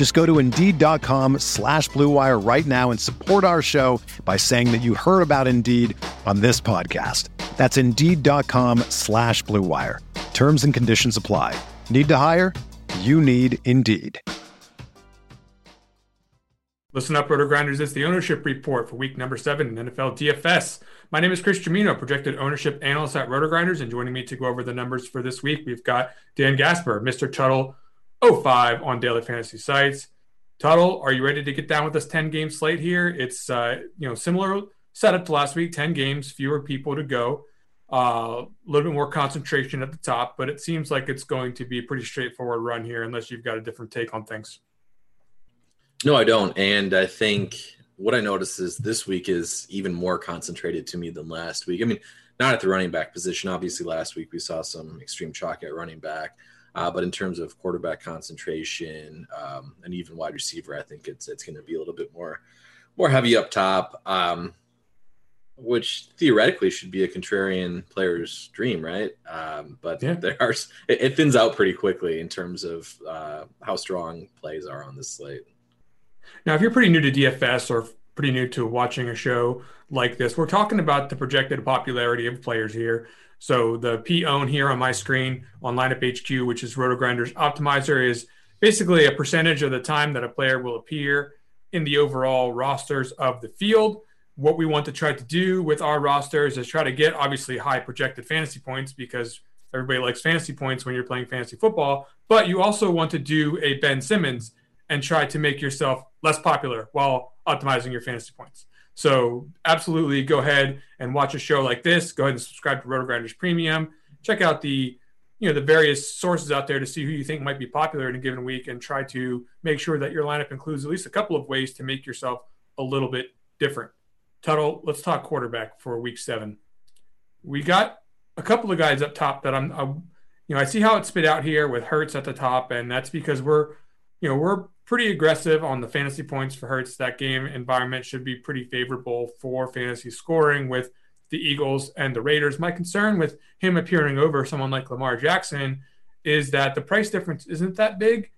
Just go to Indeed.com slash BlueWire right now and support our show by saying that you heard about Indeed on this podcast. That's Indeed.com slash BlueWire. Terms and conditions apply. Need to hire? You need Indeed. Listen up, Roto Grinders. It's the ownership report for week number seven in NFL DFS. My name is Chris Jamino, projected ownership analyst at Roto Grinders, and joining me to go over the numbers for this week, we've got Dan Gasper, Mr. Tuttle 05 on daily fantasy sites. Tuttle, are you ready to get down with this 10 game slate here? It's uh, you know similar setup to last week, 10 games, fewer people to go. Uh, a little bit more concentration at the top, but it seems like it's going to be a pretty straightforward run here, unless you've got a different take on things. No, I don't. And I think what I notice is this week is even more concentrated to me than last week. I mean, not at the running back position. Obviously, last week we saw some extreme chalk at running back. Uh, but in terms of quarterback concentration um, and even wide receiver, I think it's it's going to be a little bit more more heavy up top, um, which theoretically should be a contrarian player's dream, right? Um, but yeah. there are it, it, thins out pretty quickly in terms of uh, how strong plays are on this slate. Now, if you're pretty new to DFS or pretty new to watching a show like this, we're talking about the projected popularity of players here. So the P own here on my screen on Lineup HQ, which is RotoGrinders Optimizer, is basically a percentage of the time that a player will appear in the overall rosters of the field. What we want to try to do with our rosters is try to get obviously high projected fantasy points because everybody likes fantasy points when you're playing fantasy football. But you also want to do a Ben Simmons and try to make yourself less popular while optimizing your fantasy points. So absolutely go ahead and watch a show like this. Go ahead and subscribe to RotoGrinders Premium. Check out the you know the various sources out there to see who you think might be popular in a given week and try to make sure that your lineup includes at least a couple of ways to make yourself a little bit different. Tuttle, let's talk quarterback for week seven. We got a couple of guys up top that I'm, I'm you know, I see how it's spit out here with Hurts at the top, and that's because we're, you know, we're pretty aggressive on the fantasy points for Hurts. That game environment should be pretty favorable for fantasy scoring with the Eagles and the Raiders. My concern with him appearing over someone like Lamar Jackson is that the price difference isn't that big.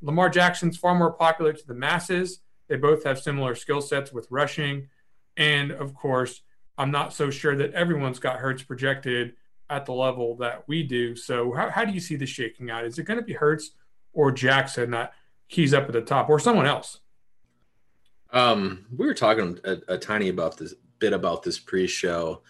Lamar Jackson's far more popular to the masses. They both have similar skill sets with rushing. And of course, I'm not so sure that everyone's got Hurts projected at the level that we do. So, how, how do you see this shaking out? Is it going to be Hurts or Jackson that he's up at the top or someone else. Um, we were talking a, a tiny about this bit about this pre-show.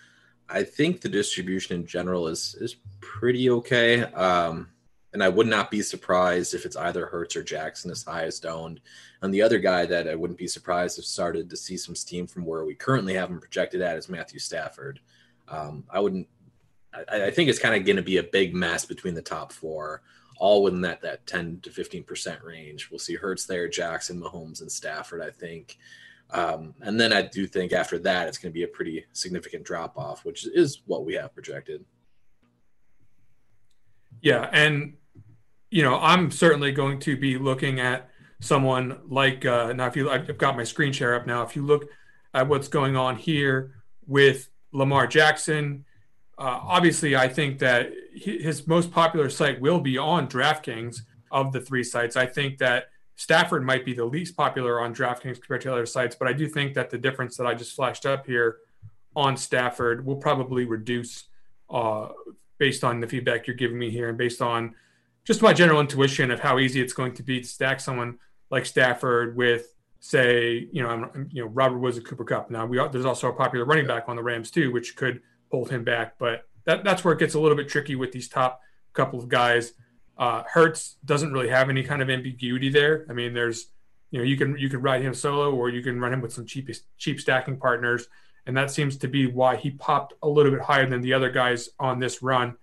I think the distribution in general is is pretty okay. Um, and I would not be surprised if it's either Hurts or Jackson as highest owned. And the other guy that I wouldn't be surprised if started to see some steam from where we currently have him projected at is Matthew Stafford. Um, I wouldn't. I, I think it's kind of going to be a big mess between the top four all within that that 10 to 15 percent range. We'll see Hurts there, Jackson, Mahomes, and Stafford. I think, um, and then I do think after that it's going to be a pretty significant drop off, which is what we have projected. Yeah, and you know I'm certainly going to be looking at someone like uh, now. If you I've got my screen share up now. If you look at what's going on here with Lamar Jackson, uh, obviously, I think that his most popular site will be on DraftKings of the three sites. I think that Stafford might be the least popular on DraftKings compared to other sites, but I do think that the difference that I just flashed up here on Stafford will probably reduce uh, based on the feedback you're giving me here and based on just my general intuition of how easy it's going to be to stack someone like Stafford with, say, you know, you know, Robert Woods and Cooper Kupp. Now, we are, there's also a popular running back on the Rams too, which could hold him back. But that, that's where it gets a little bit tricky with these top couple of guys. Uh, Hurts doesn't really have any kind of ambiguity there. I mean, there's you know you can you can ride him solo or you can run him with some cheap cheap stacking partners, and that seems to be why he popped a little bit higher than the other guys on this run.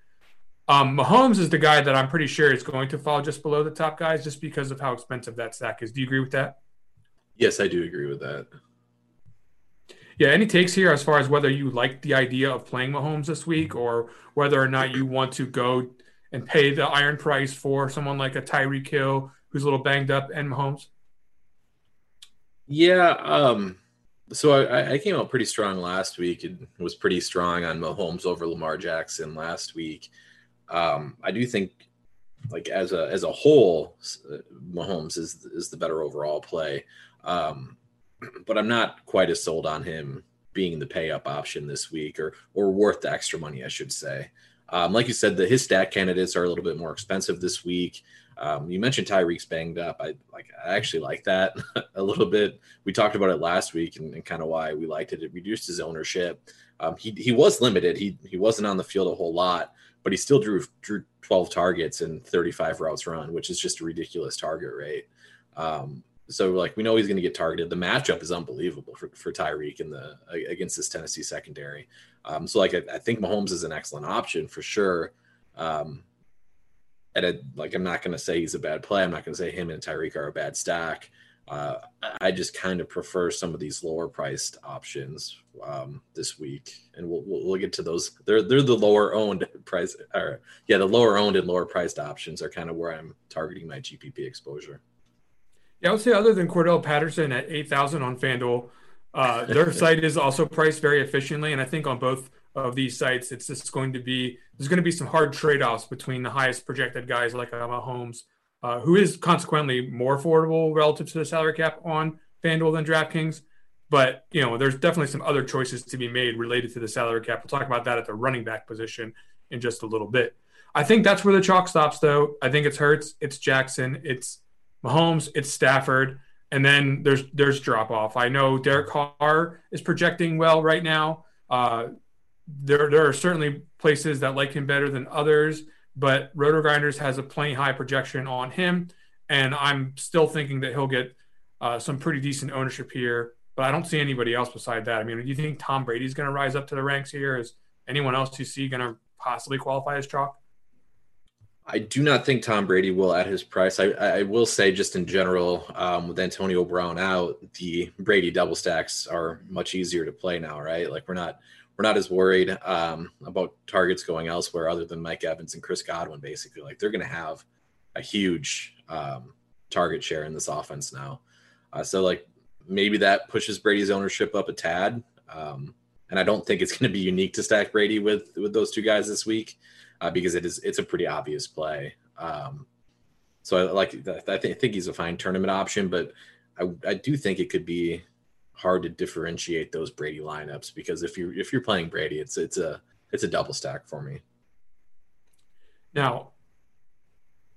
Um, Mahomes is the guy that I'm pretty sure is going to fall just below the top guys, just because of how expensive that stack is. Do you agree with that? Yes, I do agree with that. Yeah, any takes here as far as whether you like the idea of playing Mahomes this week or whether or not you want to go and pay the iron price for someone like a Tyreek Hill who's a little banged up and Mahomes? Yeah, um, so I, I, came out pretty strong last week and was pretty strong on Mahomes over Lamar Jackson last week. Um, I do think, like as a as a whole, Mahomes is is the better overall play. Um, but I'm not quite as sold on him being the pay up option this week or or worth the extra money, I should say. Um, like you said, the his stack candidates are a little bit more expensive this week. Um, you mentioned Tyreek's banged up. I like I actually like that a little bit. We talked about it last week and, and kind of why we liked it. It reduced his ownership. Um, he he was limited. He he wasn't on the field a whole lot, but he still drew drew 12 targets and 35 routes run, which is just a ridiculous target rate. Um, so like we know he's going to get targeted. The matchup is unbelievable for, for Tyreek in the against this Tennessee secondary. Um, so like I, I, think Mahomes is an excellent option for sure. Um, and I, like I'm not going to say he's a bad play. I'm not going to say him and Tyreek are a bad stack. Uh, I just kind of prefer some of these lower priced options um, this week, and we'll, we'll, we'll get to those. They're they're the lower owned price, or yeah, the lower owned and lower priced options are kind of where I'm targeting my GPP exposure. Yeah, I would say other than Cordarrelle Patterson at eight thousand on FanDuel, uh, their site is also priced very efficiently, and I think on both of these sites, it's just going to be there's going to be some hard trade offs between the highest projected guys like Mahomes, uh, who is consequently more affordable relative to the salary cap on FanDuel than DraftKings. But you know, there's definitely some other choices to be made related to the salary cap. We'll talk about that at the running back position in just a little bit. I think that's where the chalk stops, though. I think it's Hurts, it's Jackson, it's Mahomes, it's Stafford, and then there's there's drop off. I know Derek Carr is projecting well right now. Uh, there there are certainly places that like him better than others, but Roto Grinders has a plenty high projection on him, and I'm still thinking that he'll get uh, some pretty decent ownership here. But I don't see anybody else beside that. I mean, do you think Tom Brady's going to rise up to the ranks here? Is anyone else you see going to possibly qualify as chalk? I do not think Tom Brady will at his price. I, I will say, just in general, um, with Antonio Brown out, the Brady double stacks are much easier to play now, right? Like we're not we're not as worried um, about targets going elsewhere other than Mike Evans and Chris Godwin. Basically, like they're going to have a huge um, target share in this offense now. Uh, so like maybe that pushes Brady's ownership up a tad. Um, and I don't think it's going to be unique to stack Brady with with those two guys this week uh, because it is it's a pretty obvious play. Um, so I like I think, I think he's a fine tournament option, but I, I do think it could be hard to differentiate those Brady lineups because if you if you're playing Brady, it's it's a it's a double stack for me. Now,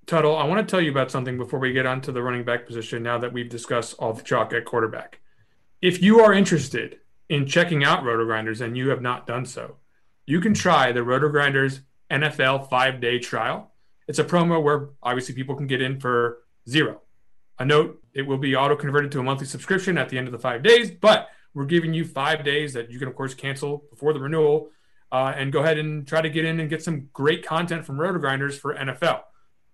Tuttle, I want to tell you about something before we get onto the running back position. Now that we've discussed all the chalk at quarterback, if you are interested in checking out Roto Grinders and you have not done so, you can try the Roto Grinders NFL five day trial. It's a promo where obviously people can get in for zero. A note, it will be auto converted to a monthly subscription at the end of the five days, but we're giving you five days that you can, of course, cancel before the renewal uh, and go ahead and try to get in and get some great content from Roto Grinders for NFL.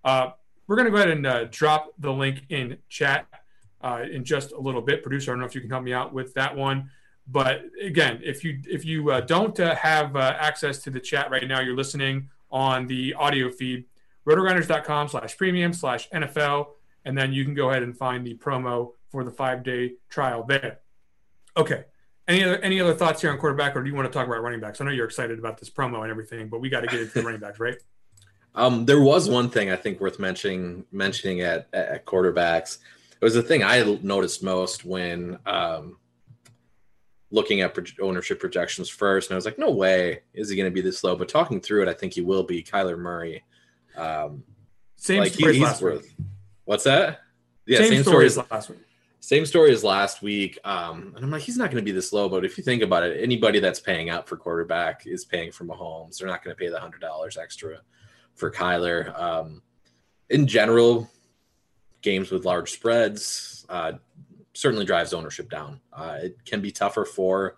Uh, we're going to go ahead and uh, drop the link in chat uh, in just a little bit. Producer, I don't know if you can help me out with that one. But again, if you if you uh, don't uh, have uh, access to the chat right now, you're listening on the audio feed, rotogrinders.com slash premium slash NFL, and then you can go ahead and find the promo for the five day trial there. Okay. Any other any other thoughts here on quarterback, or do you want to talk about running backs? I know you're excited about this promo and everything, but we got to get into the running backs, right? Um, there was one thing I think worth mentioning mentioning at, at quarterbacks. It was the thing I noticed most when um, looking at pro- ownership projections first, and I was like, no way is he going to be this low. But talking through it, I think he will be. Kyler Murray. Um, same like story he, last worth. Week. What's that? Yeah, same, same story as last week. same story as last week. Um, and I'm like, he's not going to be this low. But if you think about it, anybody that's paying up for quarterback is paying for Mahomes. They're not going to pay the hundred dollars extra for Kyler. Um, in general, games with large spreads uh, certainly drives ownership down. Uh, it can be tougher for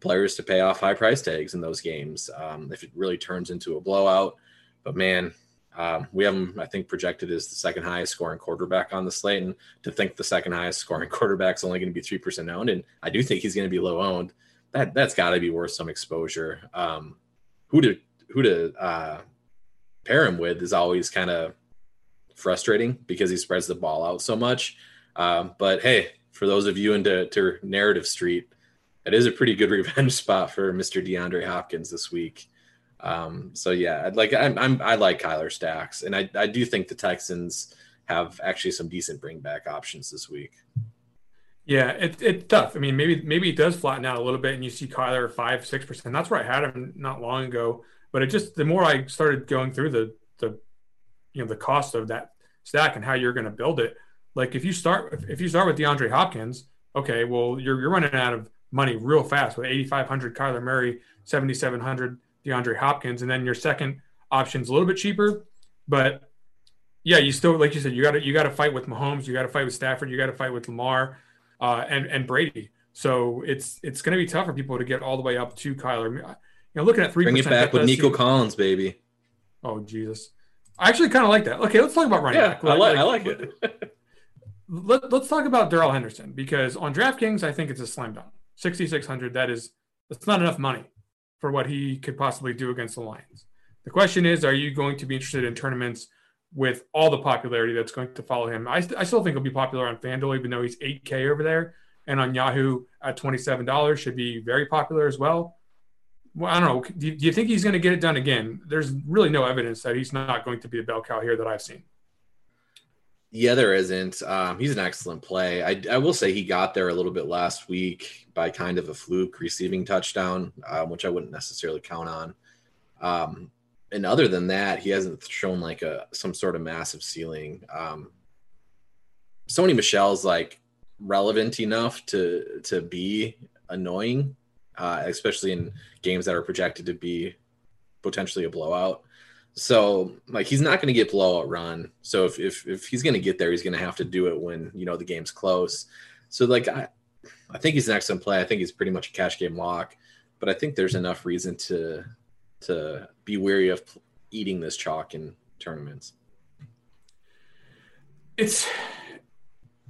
players to pay off high price tags in those games um, if it really turns into a blowout. But man, um, we have him, I think, projected as the second highest scoring quarterback on the slate. And to think the second highest scoring quarterback is only going to be 3% owned, and I do think he's going to be low owned, that, that's got to be worth some exposure. Um, who to, who to uh, pair him with is always kind of frustrating because he spreads the ball out so much. Um, but hey, for those of you into to narrative street, it is a pretty good revenge spot for Mr. DeAndre Hopkins this week. Um, so yeah, I'd like I'm, I'm I like Kyler Stacks, and I I do think the Texans have actually some decent bring back options this week. Yeah, it, it's tough. I mean, maybe maybe it does flatten out a little bit, and you see Kyler five six percent. That's where I had him not long ago. But it just the more I started going through the the you know the cost of that stack and how you're going to build it. Like if you start if you start with DeAndre Hopkins, okay, well you're you're running out of money real fast with 8,500 Kyler Murray, 7,700 DeAndre Hopkins, and then your second option's a little bit cheaper, but yeah, you still like you said, you got to you got to fight with Mahomes, you got to fight with Stafford, you got to fight with Lamar, uh, and and Brady. So it's it's going to be tough for people to get all the way up to Kyler. You know, looking at three. Bring it back with Nico seem... Collins, baby. Oh Jesus, I actually kind of like that. Okay, let's talk about running yeah, back. I like, like I like it. Let, us talk about Darrell Henderson because on DraftKings, I think it's a slam dunk. Sixty six hundred. That is that's not enough money for what he could possibly do against the Lions. The question is, are you going to be interested in tournaments with all the popularity that's going to follow him? I, st- I still think he'll be popular on FanDuel, even though he's 8K over there. And on Yahoo at $27 should be very popular as well. Well, I don't know. Do you, do you think he's going to get it done again? There's really no evidence that he's not going to be a bell cow here that I've seen. Yeah, there isn't. Um, he's an excellent play. I, I, will say he got there a little bit last week by kind of a fluke receiving touchdown, um, which I wouldn't necessarily count on. Um, and other than that, he hasn't shown like a some sort of massive ceiling. Um, Sony Michel's like relevant enough to to be annoying, uh, especially in games that are projected to be potentially a blowout. So like he's not going to get blowout run. So if, if if he's going to get there, he's going to have to do it when you know the game's close. So like I, I think he's an excellent play. I think he's pretty much a cash game lock. But I think there's enough reason to to be wary of eating this chalk in tournaments. It's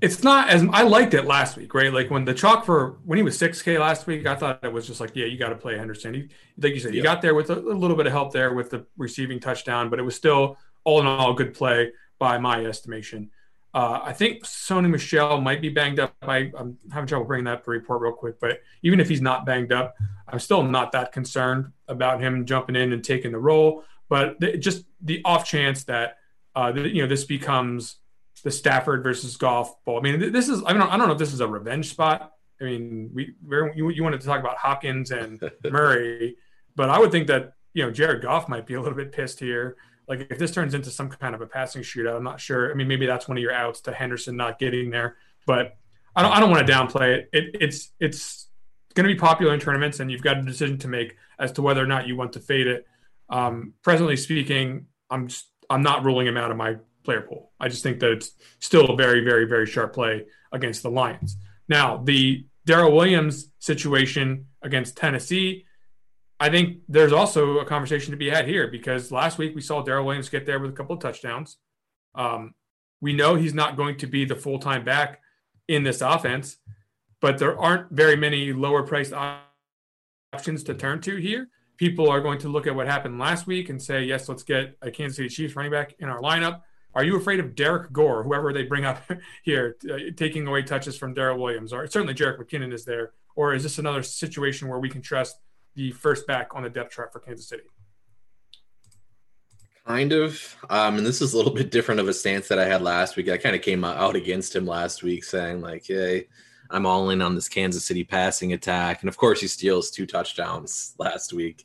it's not as I liked it last week, right? Like when the chalk for when he was 6K last week, I thought it was just like, yeah, you got to play Henderson. He, like you said, you got there with a, a, little bit of help there with the receiving touchdown, but it was still all in all a good play by my estimation. Uh, I think Sony Michel might be banged up. I, am having trouble bringing that to report real quick, but even if he's not banged up, I'm still not that concerned about him jumping in and taking the role. But th- just the off chance that uh, the, you know this becomes the Stafford versus Goff bowl. I mean, this is I don't I don't know if this is a revenge spot. I mean, we you, you wanted to talk about Hopkins and Murray, but I would think that you know Jared Goff might be a little bit pissed here. Like if this turns into some kind of a passing shootout, I'm not sure. I mean, maybe that's one of your outs to Henderson not getting there, but I don't I don't want to downplay it. it it's it's going to be popular in tournaments, and you've got a decision to make as to whether or not you want to fade it. Um, presently speaking, I'm just, I'm not ruling him out of my player pool. I just think that it's still a very, very, very sharp play against the Lions. Now, the Darrel Williams situation against Tennessee, I think there's also a conversation to be had here because last week we saw Darrel Williams get there with a couple of touchdowns. Um, we know he's not going to be the full time back in this offense, but there aren't very many lower priced options to turn to here. People are going to look at what happened last week and say, yes, let's get a Kansas City Chiefs running back in our lineup. Are you afraid of Derrick Gore, whoever they bring up here, uh, taking away touches from Darrel Williams? Or certainly Jerick McKinnon is there. Or is this another situation where we can trust the first back on the depth chart for Kansas City? Kind of. Um, and this is a little bit different of a stance that I had last week. I kind of came out against him last week, saying, like, hey, I'm all in on this Kansas City passing attack. And of course, he steals two touchdowns last week.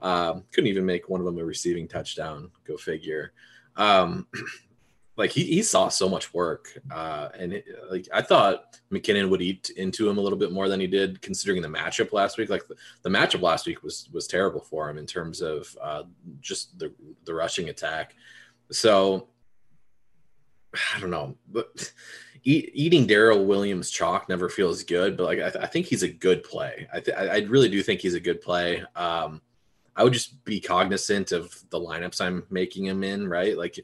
Um, couldn't even make one of them a receiving touchdown. Go figure. Um, like he, he saw so much work, uh, and it, like I thought McKinnon would eat into him a little bit more than he did, considering the matchup last week. Like the, the matchup last week was was terrible for him in terms of uh, just the the rushing attack. So I don't know, but eat, eating Darrel Williams chalk never feels good. But like I, th- I think he's a good play. I, th- I really do think he's a good play. Um, I would just be cognizant of the lineups I'm making him in. Right, like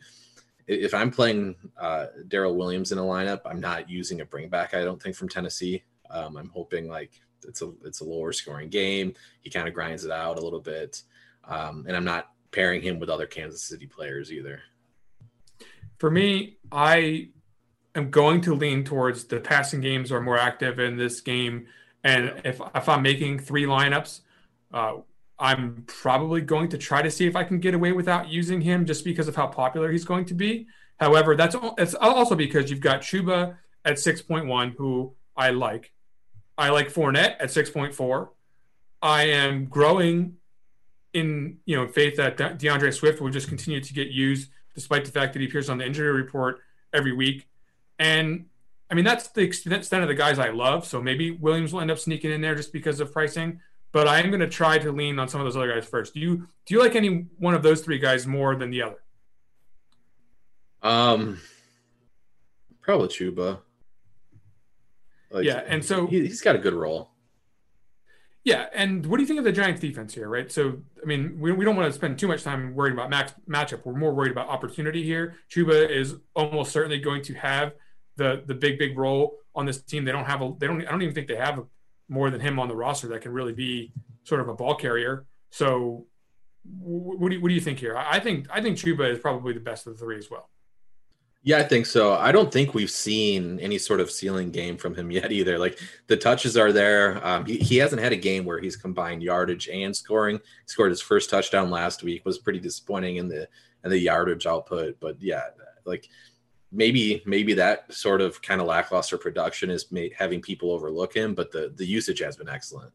if I'm playing uh, Darrel Williams in a lineup, I'm not using a bringback. I don't think from Tennessee. Um, I'm hoping like it's a it's a lower scoring game. He kind of grinds it out a little bit, um, and I'm not pairing him with other Kansas City players either. For me, I am going to lean towards the passing games are more active in this game, and if if I'm making three lineups. Uh, I'm probably going to try to see if I can get away without using him just because of how popular he's going to be. However, that's it's also because you've got Chuba at 6.1, who I like. I like Fournette at 6.4. I am growing in you know faith that De- D'Andre Swift will just continue to get used, despite the fact that he appears on the injury report every week. And I mean that's the extent of the guys I love. So maybe Williams will end up sneaking in there just because of pricing but I am going to try to lean on some of those other guys first. Do you do you like any one of those three guys more than the other? Um, probably Chuba. Like, yeah, and so he, has got a good role. Yeah, and what do you think of the Giants' defense here? Right, so I mean, we, we don't want to spend too much time worrying about max matchup. We're more worried about opportunity here. Chuba is almost certainly going to have the the big big role on this team. They don't have a they don't I don't even think they have a more than him on the roster that can really be sort of a ball carrier. So, what do you, what do you think here? I think I think Chuba is probably the best of the three as well. Yeah, I think so. I don't think we've seen any sort of ceiling game from him yet either. Like the touches are there. Um, he, he hasn't had a game where he's combined yardage and scoring. He scored his first touchdown last week. Was pretty disappointing in the in the yardage output. But yeah, like maybe maybe that sort of kind of lackluster production is having people overlook him, but the the usage has been excellent.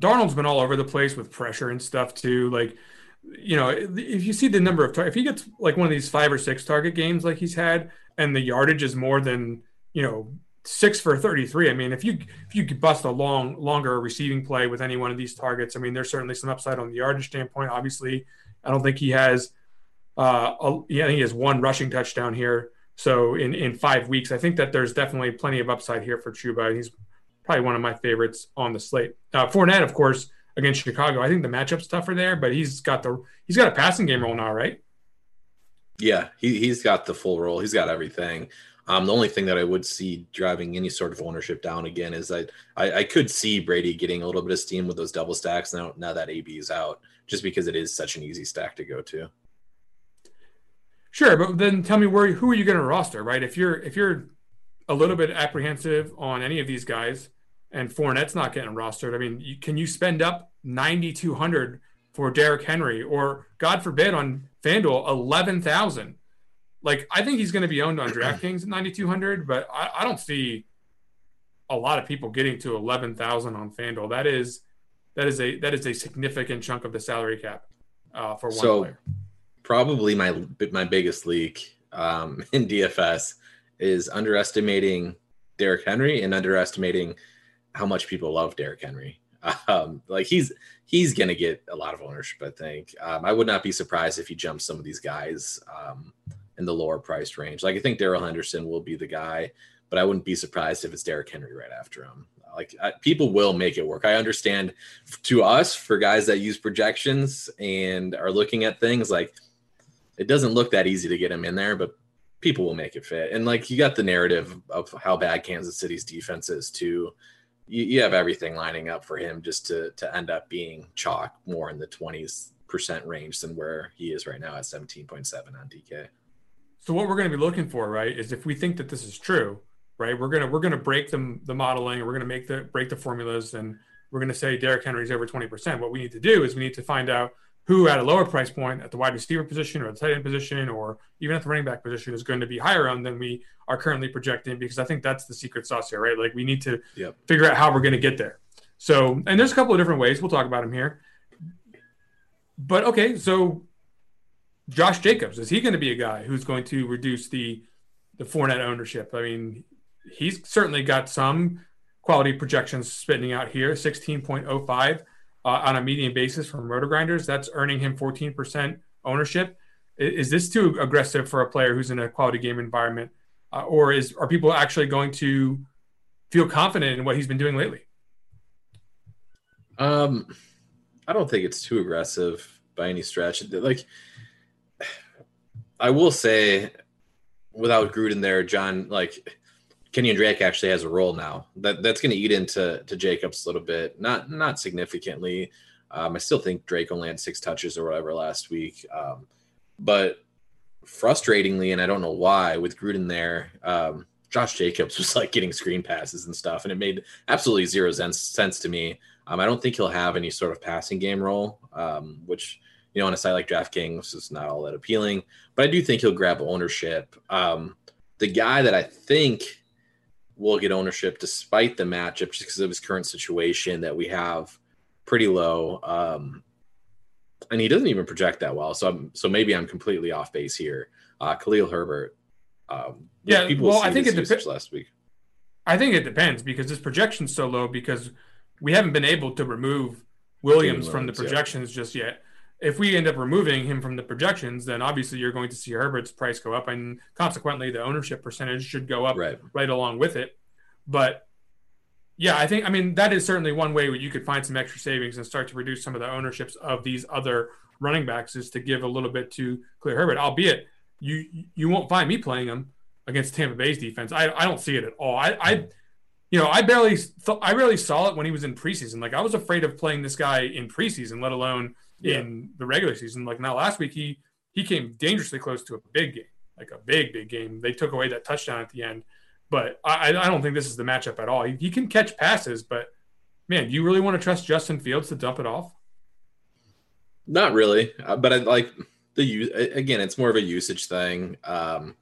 Darnold's been all over the place with pressure and stuff too. Like, you know, if you see the number of tar- if he gets like one of these five or six target games like he's had, and the yardage is more than you know six for 33 i mean if you if you could bust a long longer receiving play with any one of these targets i mean there's certainly some upside on the yardage standpoint obviously i don't think he has uh, yeah, he has one rushing touchdown here. So in, in five weeks, I think that there's definitely plenty of upside here for Chuba. He's probably one of my favorites on the slate. Uh, Fournette, of course, against Chicago. I think the matchup's tougher there, but he's got the he's got a passing game role now, right? Yeah, he he's got the full role. He's got everything. Um, the only thing that I would see driving any sort of ownership down again is that I, I could see Brady getting a little bit of steam with those double stacks now now that AB is out, just because it is such an easy stack to go to. Sure, but then tell me where who are you going to roster, right? If you're if you're a little bit apprehensive on any of these guys, and Fournette's not getting rostered, I mean, you, can you spend up ninety two hundred for Derrick Henry, or God forbid on FanDuel eleven thousand? Like I think he's going to be owned on DraftKings at ninety two hundred, but I, I don't see a lot of people getting to eleven thousand on FanDuel. That is that is a that is a significant chunk of the salary cap uh, for one so, player probably my my biggest leak um, in DFS is underestimating Derrick Henry and underestimating how much people love Derrick Henry. Um, like he's he's gonna get a lot of ownership. I think um, I would not be surprised if he jumps some of these guys um, in the lower price range. Like I think Darrell Henderson will be the guy, but I wouldn't be surprised if it's Derrick Henry right after him. Like I, people will make it work. I understand to us for guys that use projections and are looking at things like it doesn't look that easy to get him in there, but people will make it fit. And like you got the narrative of how bad Kansas City's defense is too. You, you have everything lining up for him just to to end up being chalk more in the twenties percent range than where he is right now at seventeen point seven on DK. So what we're going to be looking for, right, is if we think that this is true, right, we're gonna we're gonna break the the modeling, we're gonna make the break the formulas, and we're gonna say Derrick Henry's over twenty percent. What we need to do is we need to find out who at a lower price point at the wide receiver position or the tight end position or even at the running back position is going to be higher on than we are currently projecting because I think that's the secret sauce here, right? Like we need to yep. figure out how we're going to get there. So, and there's a couple of different ways. We'll talk about them here. But okay, so Josh Jacobs is he going to be a guy who's going to reduce the the Fournette ownership? I mean, he's certainly got some quality projections spitting out here, sixteen point oh five uh, on a median basis from RotoGrinders. That's earning him fourteen percent ownership. Is, is, this too aggressive for a player who's in a quality game environment, uh, or is are people actually going to feel confident in what he's been doing lately? Um, I don't think it's too aggressive by any stretch. Like, I will say, without Gruden there, John, like Kenyan Drake actually has a role now. That that's going to eat into to Jacobs a little bit, not not significantly. Um, I still think Drake only had six touches or whatever last week, um, but frustratingly, and I don't know why, with Gruden there, um, Josh Jacobs was like getting screen passes and stuff, and it made absolutely zero sense, sense to me. Um, I don't think he'll have any sort of passing game role, um, which you know on a site like DraftKings is not all that appealing. But I do think he'll grab ownership. Um, the guy that I think will get ownership despite the matchup, just because of his current situation that we have pretty low, um, and he doesn't even project that well. So I'm, so maybe I'm completely off base here. Uh, Khalil Herbert. Um, yeah, people well, I think it depends. Last week, I think it depends because his projection's so low because we haven't been able to remove Williams from the projections yeah. just yet. If we end up removing him from the projections, then obviously you're going to see Herbert's price go up, and consequently the ownership percentage should go up right, right along with it. But yeah, I think I mean that is certainly one way where you could find some extra savings and start to reduce some of the ownerships of these other running backs is to give a little bit to Khalil Herbert. Albeit you you won't find me playing him against Tampa Bay's defense. I, I don't see it at all. I, I you know, I barely th- I barely saw it when he was in preseason. Like I was afraid of playing this guy in preseason, let alone yeah. in the regular season. Like now, last week he he came dangerously close to a big game, like a big big game. They took away that touchdown at the end, but I I don't think this is the matchup at all. He, he can catch passes, but man, do you really want to trust Justin Fields to dump it off? Not really, uh, but I like the use again. It's more of a usage thing um,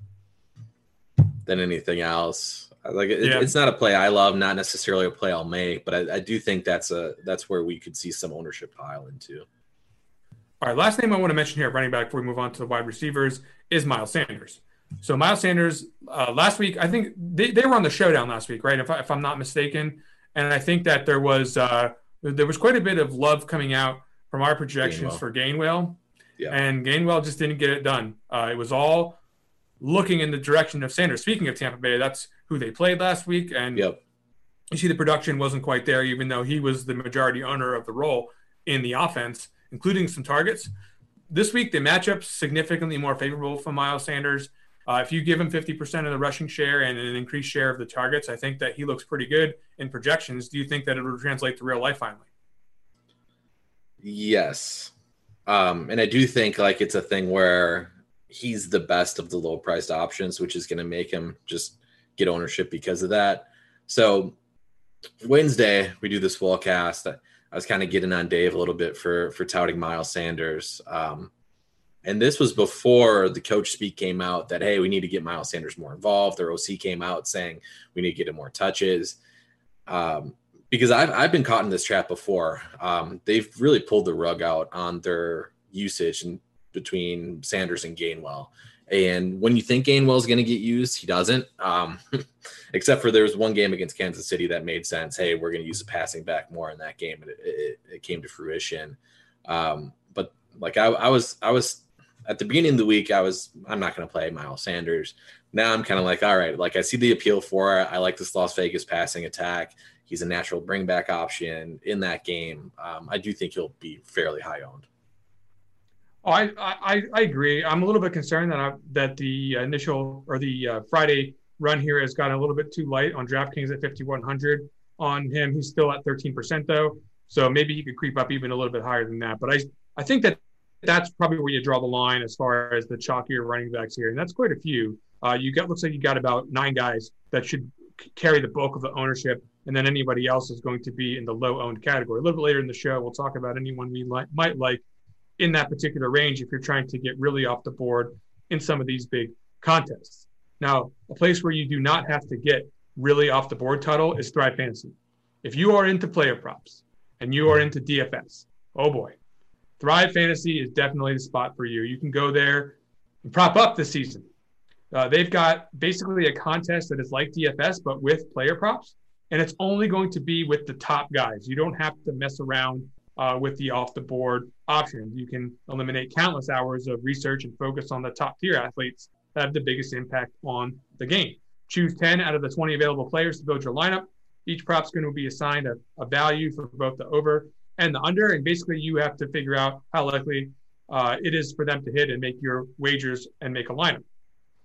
than anything else. Like it, yeah. it's not a play I love, not necessarily a play I'll make, but I, I, do think that's a that's where we could see some ownership pile into. All right, last name I want to mention here, running back, before we move on to the wide receivers, is Miles Sanders. So Miles Sanders, uh, last week, I think they, they were on the showdown last week, right? If, I, if I'm not mistaken, and I think that there was uh, there was quite a bit of love coming out from our projections Gainwell. for Gainwell, yeah. and Gainwell just didn't get it done. Uh, it was all looking in the direction of Sanders. Speaking of Tampa Bay, that's who they played last week, and yep. you see the production wasn't quite there, even though he was the majority owner of the role in the offense, including some targets. This week, the matchup significantly more favorable for Miles Sanders. Uh, if you give him 50% of the rushing share and an increased share of the targets, I think that he looks pretty good in projections. Do you think that it will translate to real life finally? Yes. Um, and I do think like it's a thing where he's the best of the low priced options, which is going to make him just get ownership because of that. So Wednesday we do this full cast. I, was kind of getting on Dave a little bit for for touting Miles Sanders. Um, and this was before the coach speak came out that hey, we need to get Miles Sanders more involved. Their OC came out saying we need to get him more touches. Um, because I've I've been caught in this trap before. Um, they've really pulled the rug out on their usage and between Sanders and Gainwell. And when you think Gainwell is going to get used, he doesn't. Um, except for there was one game against Kansas City that made sense. Hey, we're going to use the passing back more in that game, and it, it, it came to fruition. Um, but like I, I, was, I was at the beginning of the week, I was, I'm not going to play Miles Sanders. Now I'm kind of like, all right, like I see the appeal for it. I like this Las Vegas passing attack. He's a natural bring back option in that game. Um, I do think he'll be fairly high owned. Oh, I, I, I agree. I'm a little bit concerned that I, that the initial or the uh, Friday run here has gotten a little bit too light on DraftKings at 5100. On him, he's still at 13% though, so maybe he could creep up even a little bit higher than that. But I I think that that's probably where you draw the line as far as the chalkier running backs here, and that's quite a few. Uh, you got looks like you got about nine guys that should carry the bulk of the ownership, and then anybody else is going to be in the low owned category. A little bit later in the show, we'll talk about anyone we li- might like in that particular range if you're trying to get really off the board in some of these big contests. Now, a place where you do not have to get really off the board Tuttle is Thrive Fantasy. If you are into player props and you are into DFS, oh boy, Thrive Fantasy is definitely the spot for you. You can go there and prop up this season. Uh, they've got basically a contest that is like DFS, but with player props. And it's only going to be with the top guys. You don't have to mess around uh, with the off the board options. You can eliminate countless hours of research and focus on the top tier athletes that have the biggest impact on the game. Choose 10 out of the 20 available players to build your lineup. Each prop is going to be assigned a, a value for both the over and the under. And basically, you have to figure out how likely uh, it is for them to hit and make your wagers and make a lineup.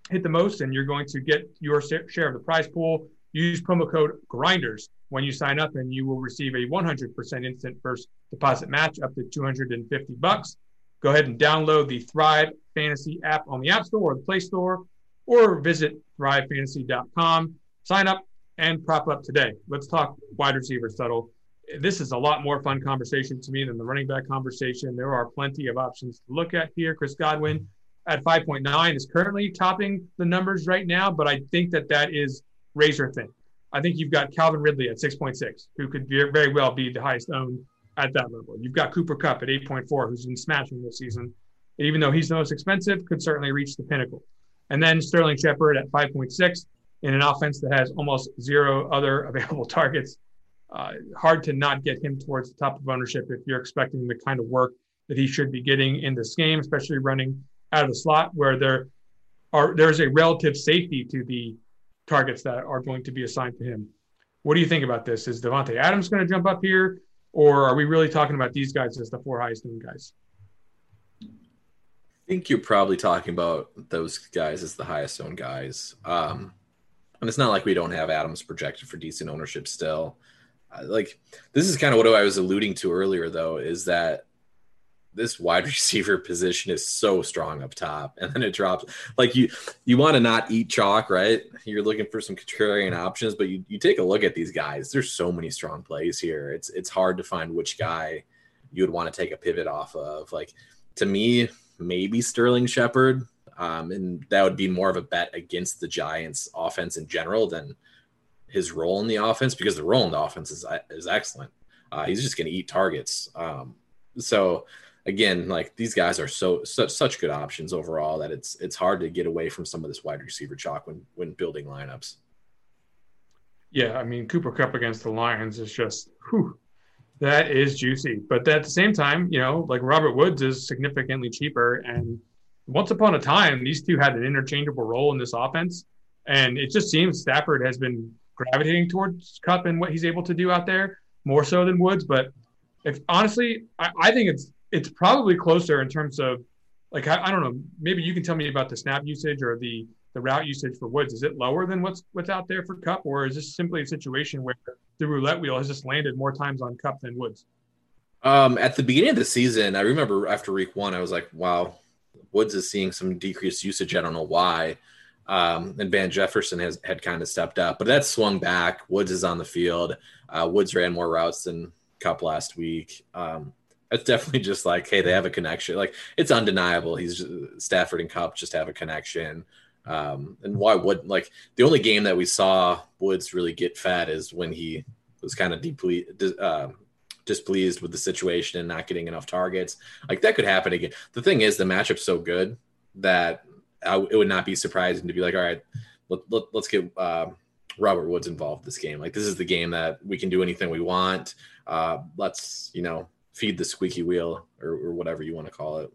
Hit the most, and you're going to get your share of the prize pool. Use promo code GRINDERS when you sign up, and you will receive a 100% instant first deposit match up to 250 bucks. Go ahead and download the Thrive Fantasy app on the App Store or the Play Store, or visit thrivefantasy.com. Sign up and prop up today. Let's talk wide receiver, Tuttle this is a lot more fun conversation to me than the running back conversation. There are plenty of options to look at here. Chris Godwin at 5.9 is currently topping the numbers right now, but I think that that is razor thin. I think you've got Calvin Ridley at 6.6, who could very well be the highest owned at that level. You've got Cooper Kupp at 8.4, who's been smashing this season. Even though he's the most expensive, could certainly reach the pinnacle. And then Sterling Shepard at 5.6 in an offense that has almost zero other available targets uh, hard to not get him towards the top of ownership if you're expecting the kind of work that he should be getting in this game, especially running out of the slot where there are there's a relative safety to the targets that are going to be assigned to him. What do you think about this? Is Davante Adams going to jump up here, or are we really talking about these guys as the four highest owned guys? I think you're probably talking about those guys as the highest owned guys. Um, and it's not like we don't have Adams projected for decent ownership still like this is kind of what I was alluding to earlier, though, is that this wide receiver position is so strong up top, and then it drops. Like you, you want to not eat chalk, right? You're looking for some contrarian options, but you, you take a look at these guys. There's so many strong plays here. It's it's hard to find which guy you would want to take a pivot off of. Like to me, maybe Sterling Shepard, um, and that would be more of a bet against the Giants' offense in general than his role in the offense because the role in the offense is is excellent. Uh, he's just going to eat targets. Um, so again, like these guys are so such such good options overall that it's it's hard to get away from some of this wide receiver chalk when when building lineups. Yeah, I mean Cooper Kupp against the Lions is just whew, that is juicy. But at the same time, you know, like Robert Woods is significantly cheaper, and once upon a time, these two had an interchangeable role in this offense, and it just seems Stafford has been gravitating towards Kupp and what he's able to do out there more so than Woods. But if honestly, I, I think it's it's probably closer in terms of like I, I, don't know. Maybe you can tell me about the snap usage or the the route usage for Woods. Is it lower than what's what's out there for Kupp or is this simply a situation where the roulette wheel has just landed more times on Kupp than Woods? Um, at the beginning of the season, I remember after week one, I was like, "Wow, Woods is seeing some decreased usage. I don't know why." Um, and Van Jefferson has had kind of stepped up, but that's swung back. Woods is on the field. Uh, Woods ran more routes than Kupp last week. Um, it's definitely just like, hey, they have a connection. Like it's undeniable. He's just, Stafford and Kupp just have a connection. Um, and why would like the only game that we saw Woods really get fat is when he was kind of deeply uh, displeased with the situation and not getting enough targets. Like that could happen again. The thing is, the matchup's so good that I, it would not be surprising to be like, all right, let, let, us get uh, Robert Woods involved this game. Like this is the game that we can do anything we want. Uh, let's you know feed the squeaky wheel or, or whatever you want to call it.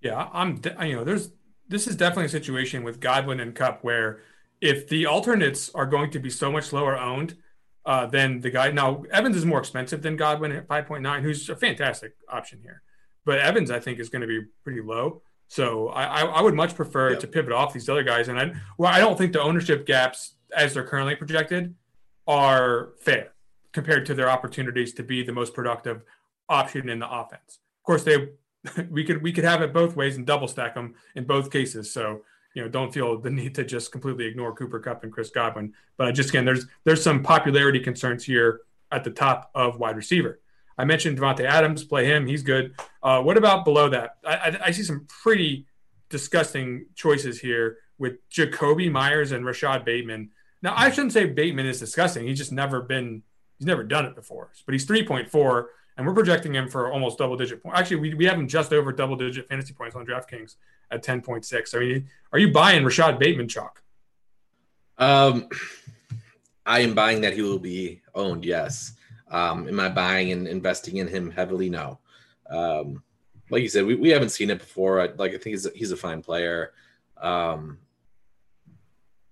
Yeah, I'm. You know, there's this is definitely a situation with Godwin and Kupp where if the alternates are going to be so much lower owned uh, than the guy now Evans is more expensive than Godwin at 5.9, who's a fantastic option here. But Evans, I think, is going to be pretty low. So I, I would much prefer yep. to pivot off these other guys. And I, well, I don't think the ownership gaps as they're currently projected are fair compared to their opportunities to be the most productive option in the offense. Of course, they we could we could have it both ways and double stack them in both cases. So you know, don't feel the need to just completely ignore Cooper Kupp and Chris Godwin. But just again, there's there's some popularity concerns here at the top of wide receiver. I mentioned Davante Adams, play him. He's good. Uh, what about below that? I, I, I, see some pretty disgusting choices here with Jakobi Meyers and Rashod Bateman. Now, I shouldn't say Bateman is disgusting. He's just never been, he's never done it before. But he's 3.4, and we're projecting him for almost double digit points. Actually, we, we have him just over double digit fantasy points on DraftKings at 10.6. I mean, are you buying Rashod Bateman chalk? Um, I am buying that he will be owned. Yes. Um, am I buying and investing in him heavily? No. Um, like you said, we, we haven't seen it before. I, like I think he's a, he's a fine player. Um,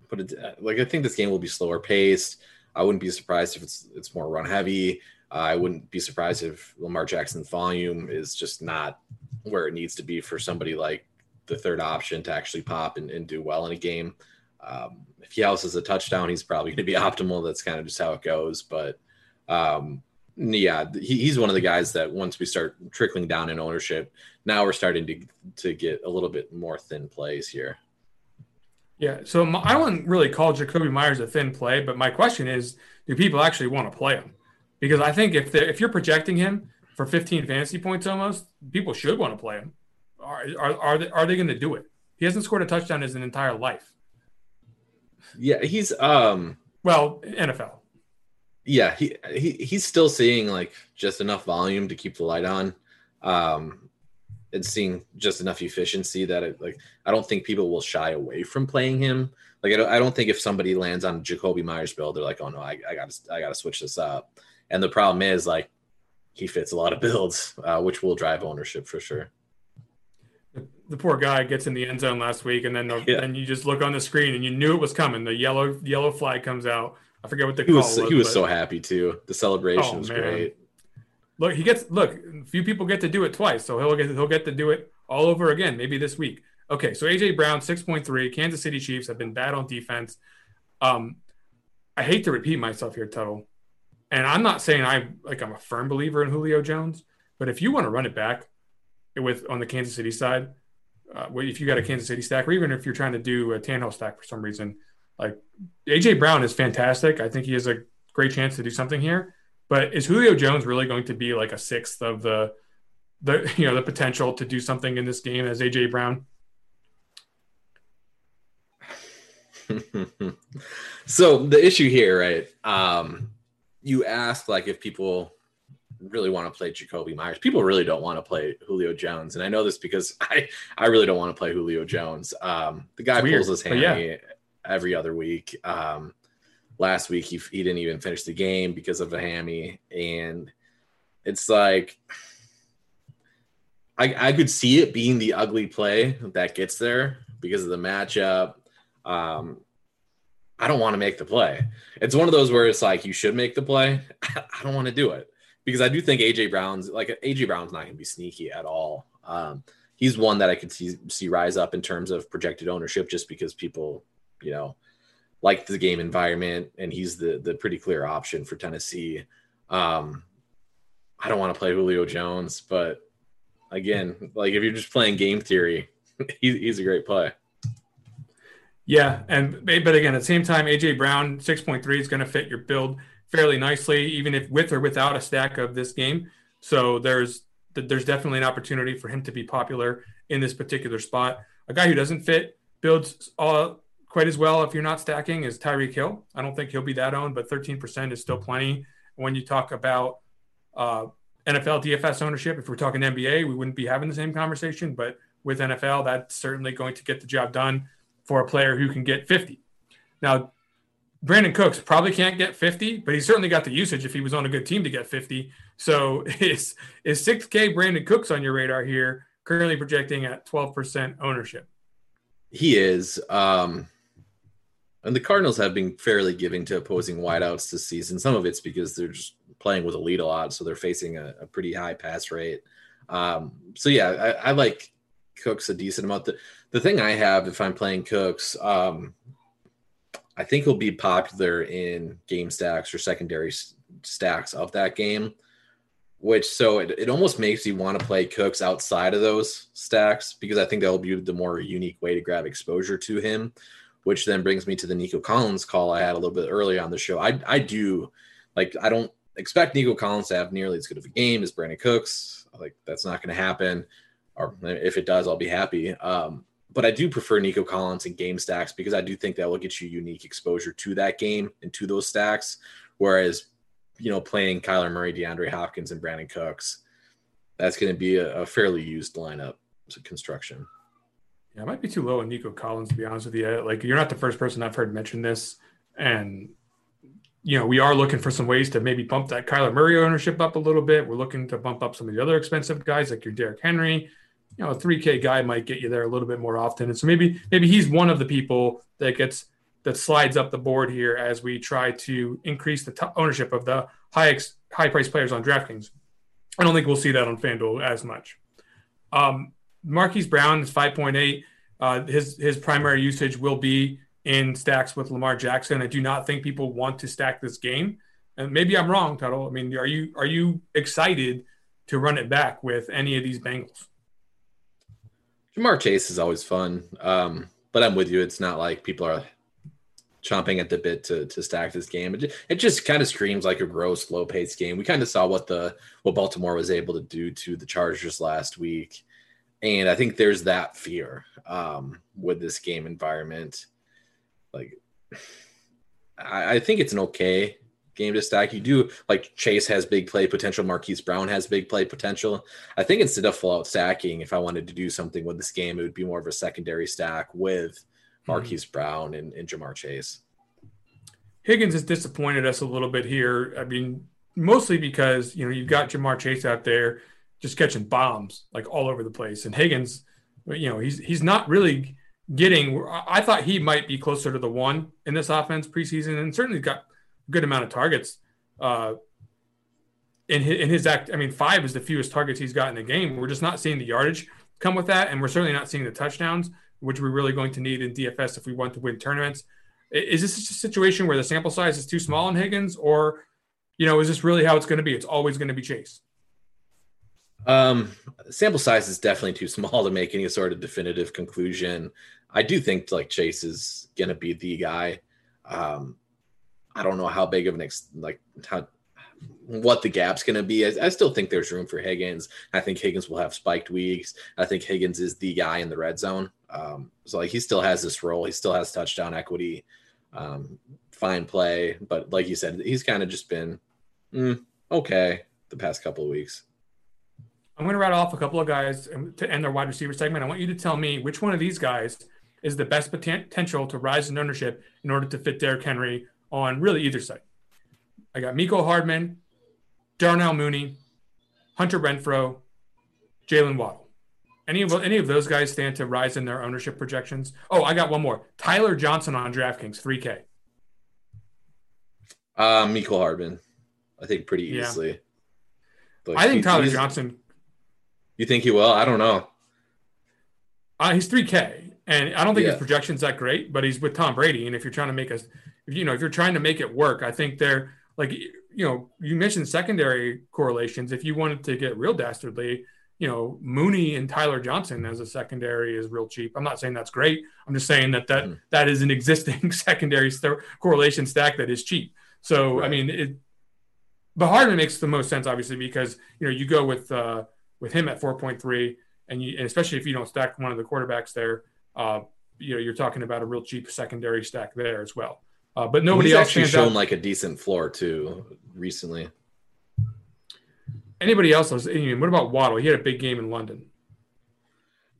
but it, like I think this game will be slower paced. I wouldn't be surprised if it's it's more run heavy. Uh, I wouldn't be surprised if Lamar Jackson's volume is just not where it needs to be for somebody like the third option to actually pop and, and do well in a game. Um, if he houses a touchdown, he's probably going to be optimal. That's kind of just how it goes. But um, yeah, he, he's one of the guys that once we start trickling down in ownership, now we're starting to to get a little bit more thin plays here. Yeah, so I wouldn't really call Jakobi Meyers a thin play, but my question is, do people actually want to play him? Because I think if if you're projecting him for 15 fantasy points almost, people should want to play him. Are are are they, are they going to do it? He hasn't scored a touchdown his entire life. Yeah, he's um well NFL. Yeah, he, he he's still seeing like just enough volume to keep the light on. Um and seeing just enough efficiency that it, like I don't think people will shy away from playing him. Like I don't, I don't think if somebody lands on Jakobi Meyers build, they're like, oh no, I, I got to I got to switch this up. And the problem is like he fits a lot of builds, uh, which will drive ownership for sure. The poor guy gets in the end zone last week, and then the, yeah. and you just look on the screen and you knew it was coming. The yellow yellow flag comes out. I forget what the he call was. was he was but... so happy too. The celebration oh, was man. great. Look, he gets look. Few people get to do it twice, so he'll get he'll get to do it all over again, maybe this week. Okay, so AJ Brown six point three. Kansas City Chiefs have been bad on defense. Um, I hate to repeat myself here, Tuttle, and I'm not saying I like I'm a firm believer in Julio Jones, but if you want to run it back with on the Kansas City side, uh, if you got a Kansas City stack, or even if you're trying to do a Tannehill stack for some reason, like AJ Brown is fantastic. I think he has a great chance to do something here. But is Julio Jones really going to be like a sixth of the the you know the potential to do something in this game as AJ Brown? so the issue here, right? Um, you ask like if people really want to play Jakobi Meyers. People really don't want to play Julio Jones, and I know this because I I really don't want to play Julio Jones. Um, the guy pulls his hammy yeah. every other week. Um, last week he, he didn't even finish the game because of a hammy and it's like I, I could see it being the ugly play that gets there because of the matchup um, i don't want to make the play it's one of those where it's like you should make the play i don't want to do it because i do think aj brown's like aj brown's not going to be sneaky at all um, he's one that i could see see rise up in terms of projected ownership just because people you know like the game environment, and he's the the pretty clear option for Tennessee. Um, I don't want to play Julio Jones, but again, like if you're just playing game theory, he, he's a great play. Yeah, and but again, at the same time, AJ Brown six point three is going to fit your build fairly nicely, even if with or without a stack of this game. So there's there's definitely an opportunity for him to be popular in this particular spot. A guy who doesn't fit builds all quite as well if you're not stacking is Tyreek Hill. I don't think he'll be that owned, but 13% is still plenty. When you talk about uh, NFL DFS ownership, if we're talking NBA, we wouldn't be having the same conversation. But with NFL, that's certainly going to get the job done for a player who can get 50. Now, Brandin Cooks probably can't get 50, but he certainly got the usage if he was on a good team to get 50. So is is 6K Brandin Cooks on your radar here, currently projecting at 12% ownership? He is. Um, and the Cardinals have been fairly giving to opposing wideouts this season. Some of it's because they're just playing with a lead a lot, so they're facing a, a pretty high pass rate. Um, so yeah, I, I, like Cooks a decent amount. The, the thing I have if I'm playing Cooks, um, I think he'll be popular in game stacks or secondary stacks of that game. Which so it, it almost makes you want to play Cooks outside of those stacks because I think that'll be the more unique way to grab exposure to him which then brings me to the Nico Collins call I had a little bit earlier on the show. I I do like I don't expect Nico Collins to have nearly as good of a game as Brandin Cooks. Like that's not going to happen, or if it does, I'll be happy. Um, but I do prefer Nico Collins and game stacks because I do think that will get you unique exposure to that game and to those stacks. Whereas you know, playing Kyler Murray, DeAndre Hopkins, and Brandin Cooks, that's going to be a, a, fairly used lineup construction. Yeah, it might be too low on Nico Collins to be honest with you. Like, you're not the first person I've heard mention this, and you know, we are looking for some ways to maybe bump that Kyler Murray ownership up a little bit. We're looking to bump up some of the other expensive guys like your Derrick Henry. You know, a 3K guy might get you there a little bit more often. And so maybe maybe he's one of the people that gets that slides up the board here as we try to increase the t- ownership of the high ex- high price players on DraftKings. I don't think we'll see that on FanDuel as much. Um, Marquise Brown is 5.8. Uh, his his primary usage will be in stacks with Lamar Jackson. I do not think people want to stack this game. And maybe I'm wrong, Tuttle. I mean, are you are you excited to run it back with any of these Bengals? Ja'Marr Chase is always fun. Um, but I'm with you. It's not like people are chomping at the bit to, to stack this game. It, it just kind of screams like a gross, low paced game. We kind of saw what the what Baltimore was able to do to the Chargers last week, and I think there's that fear um, with this game environment. Like, I, I think it's an okay game to stack. You do like Chase has big play potential. Marquise Brown has big play potential. I think instead of full out stacking, if I wanted to do something with this game, it would be more of a secondary stack with hmm. Marquise mm-hmm. Brown and, and Ja'Marr Chase. Higgins has disappointed us a little bit here. I mean, mostly because you know you've got Ja'Marr Chase out there just catching bombs like all over the place, and Higgins, you know, he's he's not really getting. I thought he might be closer to the one in this offense preseason, and certainly got good amount of targets. Uh, in his, in his act, I mean, five is the fewest targets he's got in the game. We're just not seeing the yardage come with that, and we're certainly not seeing the touchdowns, which we're really going to need in DFS if we want to win tournaments. Is this a situation where the sample size is too small in Higgins, or you know, is this really how it's going to be? It's always going to be Chase. Um, sample size is definitely too small to make any sort of definitive conclusion. I do think like Chase is gonna be the guy. Um, I don't know how big of an ex- like how what the gap's going to be. I, I, still think there's room for Higgins. I think Higgins will have spiked weeks. I think Higgins is the guy in the red zone. Um, so like he still has this role. He still has touchdown equity. Um, fine play, but like you said, he's kind of just been mm, okay the past couple of weeks. I'm going to rattle off a couple of guys to end our wide receiver segment. I want you to tell me which one of these guys is the best potential to rise in ownership in order to fit Derrick Henry on really either side. I got Mecole Hardman, Darnell Mooney, Hunter Renfrow, Jaylen Waddle. Any of any of those guys stand to rise in their ownership projections? Oh, I got one more. Tyler Johnson on DraftKings, 3K. Uh, Mecole Hardman, I think pretty easily. Yeah. I think Tyler Johnson. You think he will? I don't know. Uh, he's 3K, and I don't think yeah. his projection's that great. But he's with Tom Brady, and if you're trying to make a you know, if you're trying to make it work, I think they're like, you know, you mentioned secondary correlations. If you wanted to get real dastardly, you know, Mooney and Tyler Johnson as a secondary is real cheap. I'm not saying that's great. I'm just saying that that, mm-hmm. that is an existing secondary st- correlation stack that is cheap. So, right. I mean, it, but Hardman makes the most sense, obviously, because, you know, you go with, uh, with him at 4.3 and you, and especially if you don't stack one of the quarterbacks there, uh, you know, you're talking about a real cheap secondary stack there as well. Uh, but nobody else actually shown out. like a decent floor too recently. Anybody else? Was, what about Waddle? He had a big game in London.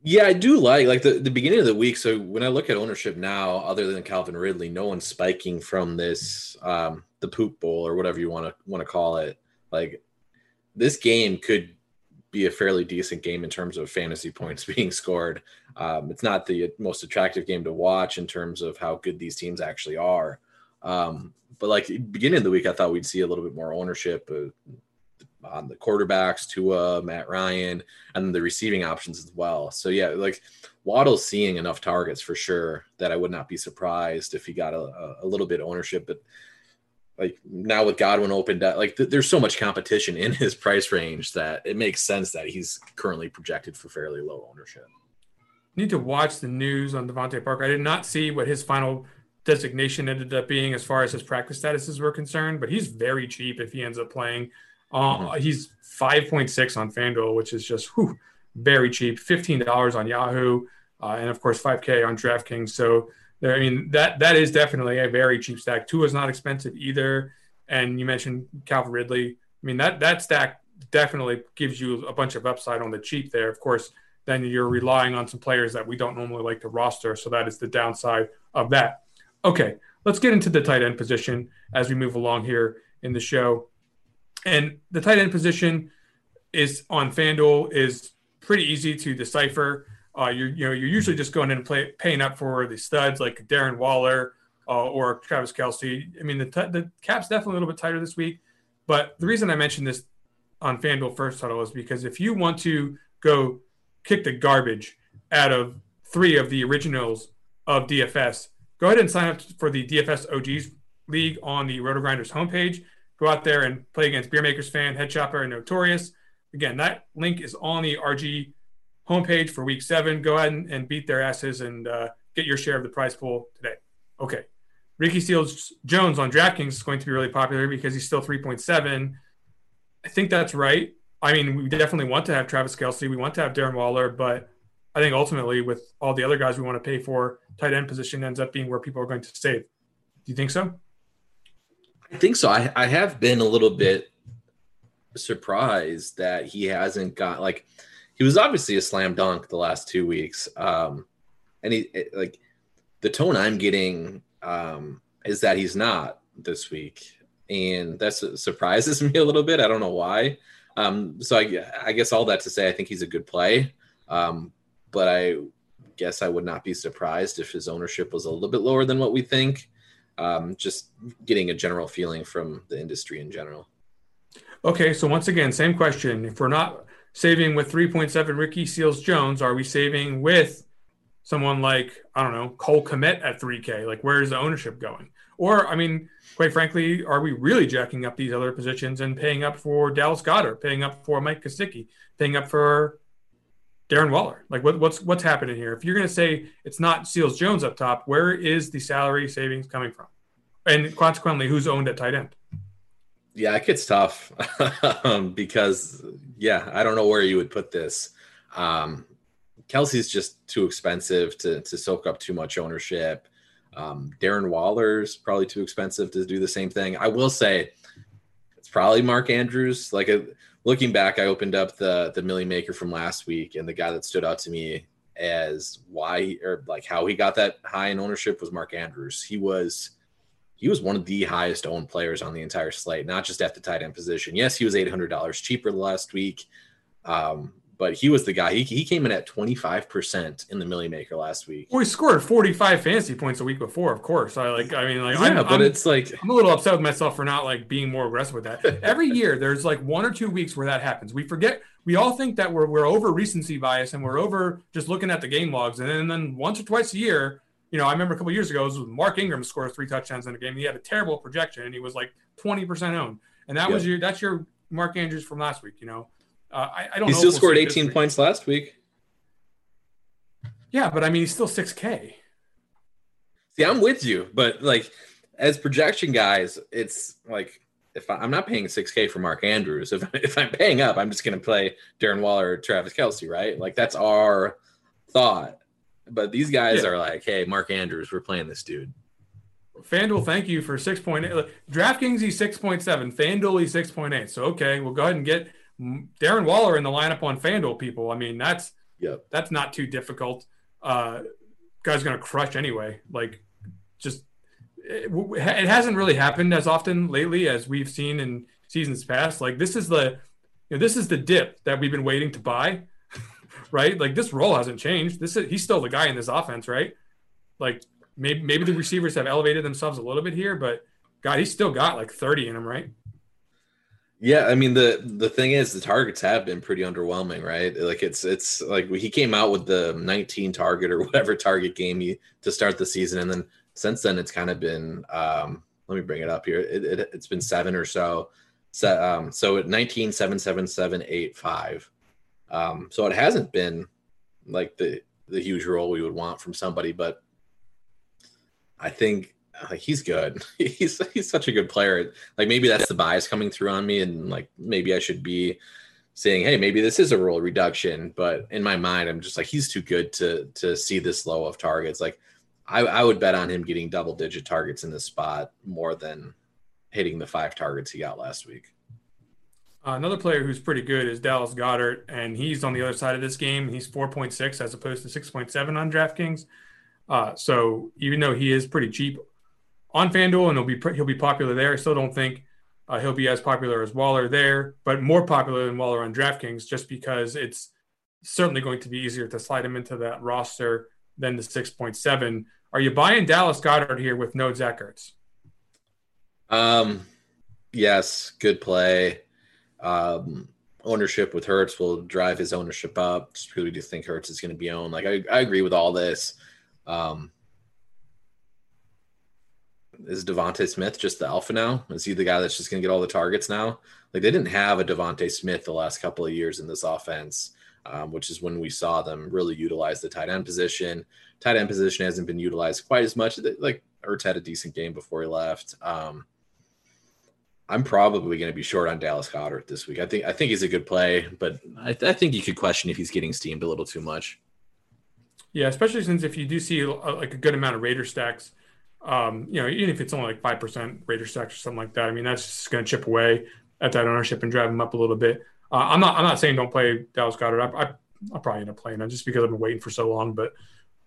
Yeah, I do like like the, the beginning of the week. So when I look at ownership now, other than Calvin Ridley, no one's spiking from this um the poop bowl or whatever you want to want to call it. Like this game could be a fairly decent game in terms of fantasy points being scored. Um, it's not the most attractive game to watch in terms of how good these teams actually are. Um, but like beginning of the week, I thought we'd see a little bit more ownership uh, on the quarterbacks, Tua, Matt Ryan, and the receiving options as well. So yeah, like Waddle's seeing enough targets for sure that I would not be surprised if he got a, a little bit ownership. But like now with Godwin opened up, like th- there's so much competition in his price range that it makes sense that he's currently projected for fairly low ownership. Need to watch the news on DeVante Parker. I did not see what his final designation ended up being as far as his practice statuses were concerned, but he's very cheap if he ends up playing. Uh, mm-hmm. He's 5.6 on FanDuel, which is just whew, very cheap. $15 on Yahoo, uh, and of course 5K on DraftKings. So there, I mean, that that is definitely a very cheap stack. Tua is not expensive either. and you mentioned Calvin Ridley. I mean that that stack definitely gives you a bunch of upside on the cheap there. Of course, then you're relying on some players that we don't normally like to roster, so that is the downside of that. Okay, let's get into the tight end position as we move along here in the show. And the tight end position is on FanDuel is pretty easy to decipher. Uh, you're you know you're usually just going in and play, paying up for the studs like Darren Waller uh, or Travis Kelce. I mean the t- the cap's definitely a little bit tighter this week, but the reason I mentioned this on FanDuel first title is because if you want to go kick the garbage out of three of the originals of DFS, go ahead and sign up for the DFS OGs League on the Roto Grinders homepage. Go out there and play against Beer Makers Fan, Head Chopper, and Notorious. Again, that link is on the RG homepage for week seven. Go ahead and, and beat their asses and uh, get your share of the prize pool today. Okay. Ricky Seals Jones on DraftKings is going to be really popular because he's still 3.7. I think that's right. I mean, we definitely want to have Travis Kelce. We want to have Darren Waller, but I think ultimately, with all the other guys we want to pay for, tight end position ends up being where people are going to save. Do you think so? I think so. I, I have been a little bit surprised that he hasn't got like he was obviously a slam dunk the last two weeks. Um, and he like the tone I'm getting um, is that he's not this week, and that surprises me a little bit. I don't know why. Um, so I, I guess all that to say, I think he's a good play. Um, but I guess I would not be surprised if his ownership was a little bit lower than what we think. Um, just getting a general feeling from the industry in general. Okay, so once again, same question. If we're not saving with 3.7 Ricky Seals Jones, are we saving with someone like, I don't know, Cole Kmet at 3K? Like, where is the ownership going? Or, I mean, quite frankly, are we really jacking up these other positions and paying up for Dallas Goedert, paying up for Mike Gesicki, paying up for Darren Waller? Like, what, what's what's happening here? If you're going to say it's not Seals Jones up top, where is the salary savings coming from? And consequently, who's owned at tight end? Yeah, it gets tough um, because, yeah, I don't know where you would put this. Um, Kelce's just too expensive to to soak up too much ownership. Um, Darren Waller's probably too expensive to do the same thing. I will say it's probably Mark Andrews. Like a, looking back, I opened up the the Milly Maker from last week, and the guy that stood out to me as why or like how he got that high in ownership was Mark Andrews. He was he was one of the highest owned players on the entire slate, not just at the tight end position. Yes, he was eight hundred dollars cheaper last week, um, but he was the guy. He, he came in at twenty five percent in the Milly Maker last week. Well, he scored forty five fantasy points a week before, of course. I like. I mean, like, yeah, I'm, but I'm, it's like I'm a little upset with myself for not like being more aggressive with that. Every year, there's like one or two weeks where that happens. We forget. We all think that we're we're over recency bias and we're over just looking at the game logs, and then, and then once or twice a year you know, I remember a couple years ago, it was Mark Ingram scored three touchdowns in a game. He had a terrible projection, and he was like twenty percent owned. And that yeah. was your that's your Mark Andrews from last week. You know, uh, I, I, don't. He still we'll scored eighteen points last week. Yeah, but I mean, he's still six K. See, I'm with you, but like as projection guys, it's like if I, am not paying 6K for Mark Andrews, if, if I'm paying up, I'm just going to play Darren Waller or Travis Kelce, right? Like that's our thought. But these guys yeah. are like, hey, Mark Andrews, we're playing this dude. FanDuel, thank you for 6.8. DraftKings, he's 6.7. FanDuel, he's 6.8. So, okay, we'll go ahead and get Darren Waller in the lineup on FanDuel, people. I mean, that's yep. that's not too difficult. Uh, guy's going to crush anyway. Like, just it, it hasn't really happened as often lately as we've seen in seasons past. Like, this is the you know, this is the dip that we've been waiting to buy right? Like this role hasn't changed. This is he's still the guy in this offense, right? Like maybe maybe the receivers have elevated themselves a little bit here, but God, he's still got like 30 in him, right? Yeah, I mean the the thing is the targets have been pretty underwhelming, right? Like it's it's like he came out with the 19 target or whatever target game he, to start the season, and then since then it's kind of been um, let me bring it up here. It, it, has been seven or so. So, um, so at 19, 7, 7, 7, 8, 5. Um, so it hasn't been like the the huge role we would want from somebody, but I think like he's good. he's he's such a good player. Like maybe that's the bias coming through on me, and like maybe I should be saying, hey, maybe this is a role reduction. But in my mind, I'm just like he's too good to to see this low of targets. Like I, I would bet on him getting double digit targets in this spot more than hitting the five targets he got last week. Uh, another player who's pretty good is Dallas Goedert, and he's on the other side of this game. He's 4.6 as opposed to 6.7 on DraftKings. Uh, so even though he is pretty cheap on FanDuel and he'll be he'll be popular there, I still don't think uh, he'll be as popular as Waller there, but more popular than Waller on DraftKings just because it's certainly going to be easier to slide him into that roster than the 6.7. Are you buying Dallas Goedert here with no Zach Ertz? Um, yes, good play. Um, ownership with Hurts will drive his ownership up. Just really do think Hurts is going to be owned. Like I, I agree with all this. Um, is DeVonta Smith just the alpha now? Is he the guy that's just going to get all the targets now? Like they didn't have a DeVonta Smith the last couple of years in this offense, um, which is when we saw them really utilize the tight end position. Tight end position hasn't been utilized quite as much. Like Ertz had a decent game before he left. Um, I'm probably going to be short on Dallas Goedert this week. I think I think he's a good play, but I, th- I, think you could question if he's getting steamed a little too much. Yeah, especially since if you do see a, like a good amount of Raider stacks, um, you know, even if it's only like five percent Raider stacks or something like that, I mean that's just going to chip away at that ownership and drive him up a little bit. Uh, I'm not I'm not saying don't play Dallas Goedert. I, I I'll probably end up playing him just because I've been waiting for so long. But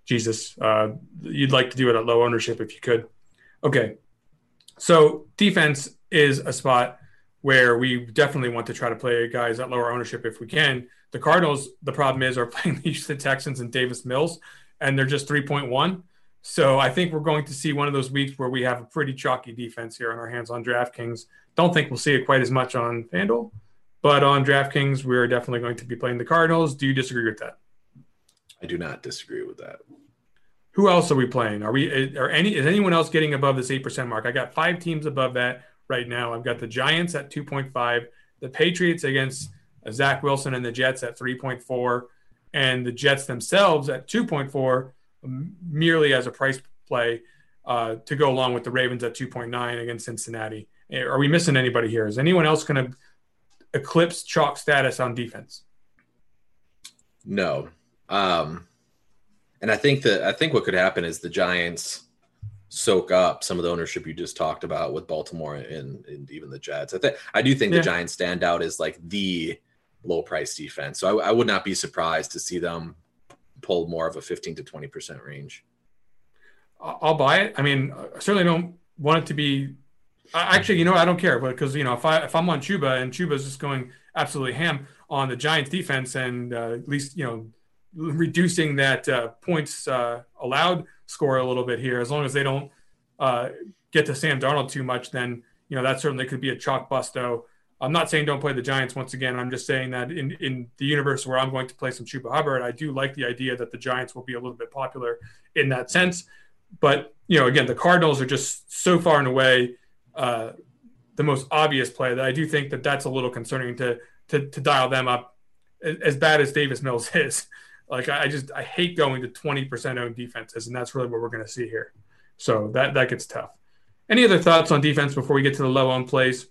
Jesus, uh, you'd like to do it at low ownership if you could. Okay, so defense is a spot where we definitely want to try to play guys at lower ownership if we can. The Cardinals, the problem is, are playing the Texans and Davis Mills, and they're just 3.1. So I think we're going to see one of those weeks where we have a pretty chalky defense here on our hands on DraftKings. Don't think we'll see it quite as much on FanDuel, but on DraftKings, we're definitely going to be playing the Cardinals. Do you disagree with that? I do not disagree with that. Who else are we playing? Are we are any is anyone else getting above this eight percent mark? I got five teams above that right now. I've got the Giants at 2.5, the Patriots against uh, Zach Wilson and the Jets at 3.4, and the Jets themselves at 2.4, merely as a price play uh, to go along with the Ravens at 2.9 against Cincinnati. Are we missing anybody here? Is anyone else going to eclipse chalk status on defense? No. Um, and I think that I think what could happen is the Giants soak up some of the ownership you just talked about with Baltimore and, and even the Jets. I think I do think yeah. the Giants stand out as like the low price defense. So I, I, would not be surprised to see them pull more of a 15 to 20 percent range. I'll buy it. I mean, I certainly don't want it to be. Actually, you know, I don't care, but because you know, if I if I'm on Chuba and Chuba's just going absolutely ham on the Giants defense and uh, at least you know reducing that uh, points uh, allowed score a little bit here. As long as they don't uh, get to Sam Darnold too much, then you know that certainly could be a chalk busto. I'm not saying don't play the Giants once again. I'm just saying that in, in the universe where I'm going to play some Chuba Hubbard, I do like the idea that the Giants will be a little bit popular in that sense. But you know, again, the Cardinals are just so far and away uh, the most obvious play that I do think that that's a little concerning to to, to dial them up as bad as Davis Mills is. Like I just I hate going to 20% owned defenses, and that's really what we're going to see here. So that that gets tough. Any other thoughts on defense before we get to the low owned plays?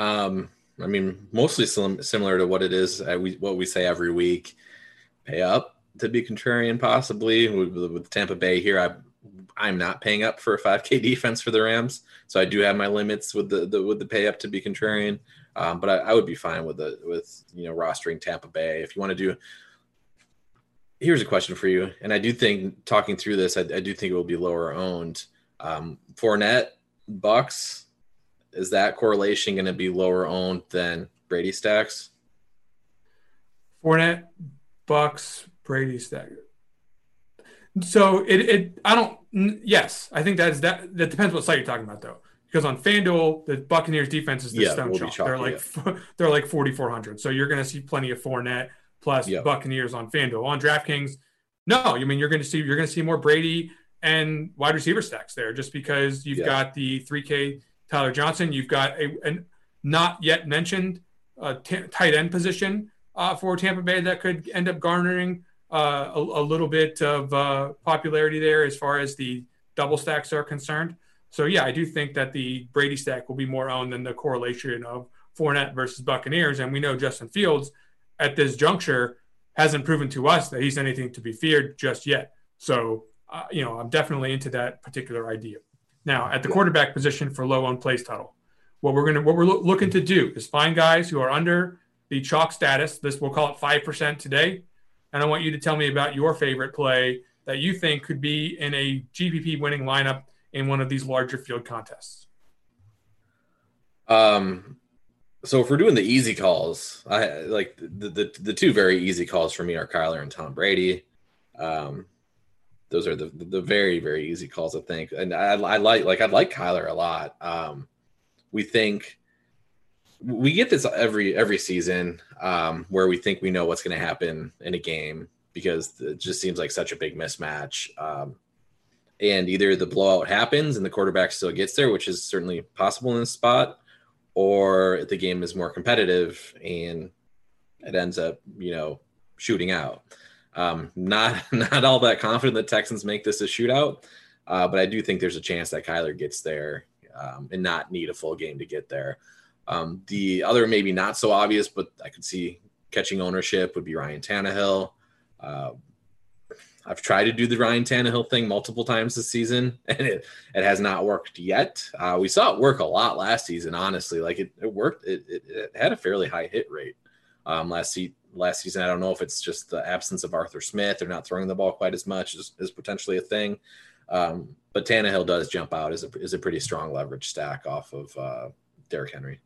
Um, I mean, mostly similar to what it is uh, we what we say every week. Pay up to be contrarian, possibly with, with Tampa Bay here. I I'm not paying up for a 5K defense for the Rams, so I do have my limits with the, the with the pay up to be contrarian. Um, but I, I, would be fine with the with you know rostering Tampa Bay if you want to do. Here's a question for you, and I do think talking through this, I, I do think it will be lower owned. Um, Fournette, Bucks, is that correlation going to be lower owned than Brady stacks? Fournette, Bucks, Brady stack. So it, it I don't yes I think that's that that depends what site you're talking about though because on FanDuel, the Buccaneers defense is the yeah, stone chalk. They're like yeah. they're like 4400. So you're going to see plenty of Fournette plus yep. Buccaneers on FanDuel. On DraftKings, no, I mean you're going to see you're going to see more Brady and wide receiver stacks there just because you've yeah. got the 3K Tyler Johnson, you've got a an not yet mentioned uh, t- tight end position uh, for Tampa Bay that could end up garnering uh, a, a, little bit of uh, popularity there as far as the double stacks are concerned. So yeah, I do think that the Brady stack will be more owned than the correlation of Fournette versus Buccaneers. And we know Justin Fields at this juncture hasn't proven to us that he's anything to be feared just yet. So uh, you know, I'm definitely into that particular idea. Now, at the quarterback position for low on plays total, what we're gonna what we're lo- looking to do is find guys who are under the chalk status. This we'll call it five percent today, and I want you to tell me about your favorite play that you think could be in a GPP winning lineup in one of these larger field contests. Um, so if we're doing the easy calls, I like the the, the two very easy calls for me are Kyler and Tom Brady. Um, those are the the very very easy calls I think, and I, I like like I like Kyler a lot. Um, we think we get this every every season um, where we think we know what's going to happen in a game because it just seems like such a big mismatch. Um, and either the blowout happens and the quarterback still gets there, which is certainly possible in this spot, or the game is more competitive and it ends up, you know, shooting out. Um, not not all that confident that Texans make this a shootout, uh, but I do think there's a chance that Kyler gets there um, and not need a full game to get there. Um, the other maybe not so obvious, but I could see catching ownership would be Ryan Tannehill. Uh, I've tried to do the Ryan Tannehill thing multiple times this season, and it, it has not worked yet. Uh, we saw it work a lot last season, honestly. Like it, it worked. It, it, it, had a fairly high hit rate um, last. Last season, I don't know if it's just the absence of Arthur Smith. They're not throwing the ball quite as much is, is potentially a thing. Um, but Tannehill does jump out as a, as a pretty strong leverage stack off of uh, Derrick Henry.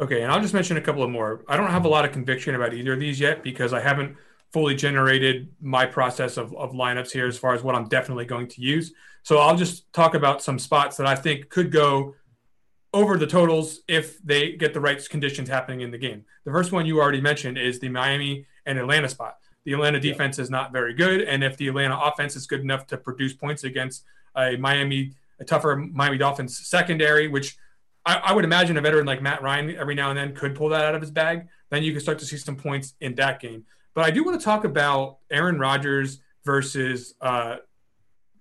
Okay, and I'll just mention a couple of more. I don't have a lot of conviction about either of these yet because I haven't fully generated my process of, of lineups here as far as what I'm definitely going to use. So I'll just talk about some spots that I think could go over the totals if they get the right conditions happening in the game. The first one you already mentioned is the Miami and Atlanta spot. The Atlanta defense yeah. is not very good, and if the Atlanta offense is good enough to produce points against a Miami, a tougher Miami Dolphins secondary, which I, I, would imagine a veteran like Matt Ryan every now and then could pull that out of his bag, then you can start to see some points in that game. But I do want to talk about Aaron Rodgers versus uh,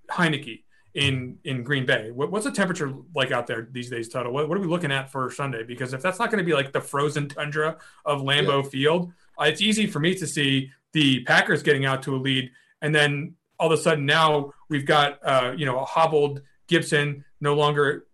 Heinicke in in Green Bay. What, what's the temperature like out there these days, Tuttle? What, what, are we looking at for Sunday? Because if that's not going to be like the frozen tundra of Lambeau yeah. Field, uh, it's easy for me to see the Packers getting out to a lead, and then all of a sudden now we've got uh, you know a hobbled Gibson no longer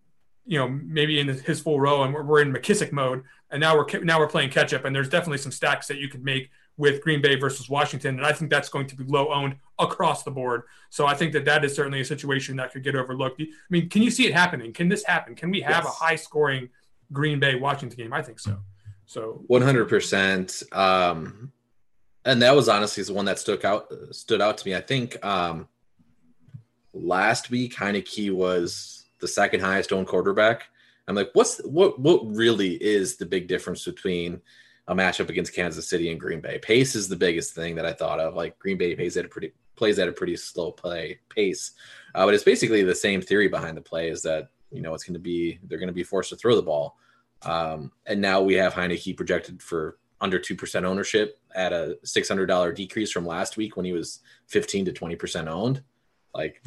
you know maybe in his full row, and we're, we're in McKissic mode, and now we're now we're playing catch up, and there's definitely some stacks that you could make with Green Bay versus Washington, and I think that's going to be low owned across the board. So I think that that is certainly a situation that could get overlooked. I mean, can you see it happening? Can this happen? Can we have yes. a high scoring Green Bay Washington game? I think so. So 100%. Um, and that was honestly the one that stuck out stood out to me. I think um, last week Heinicke was the second highest owned quarterback. I'm like, what's what what really is the big difference between a matchup against Kansas City and Green Bay. Pace is the biggest thing that I thought of. Like Green Bay plays at a pretty plays at a pretty slow play pace, uh, but it's basically the same theory behind the play is that you know it's going to be they're going to be forced to throw the ball, um, and now we have Heinicke projected for under two percent ownership at a six hundred dollar decrease from last week when he was fifteen to twenty percent owned. Like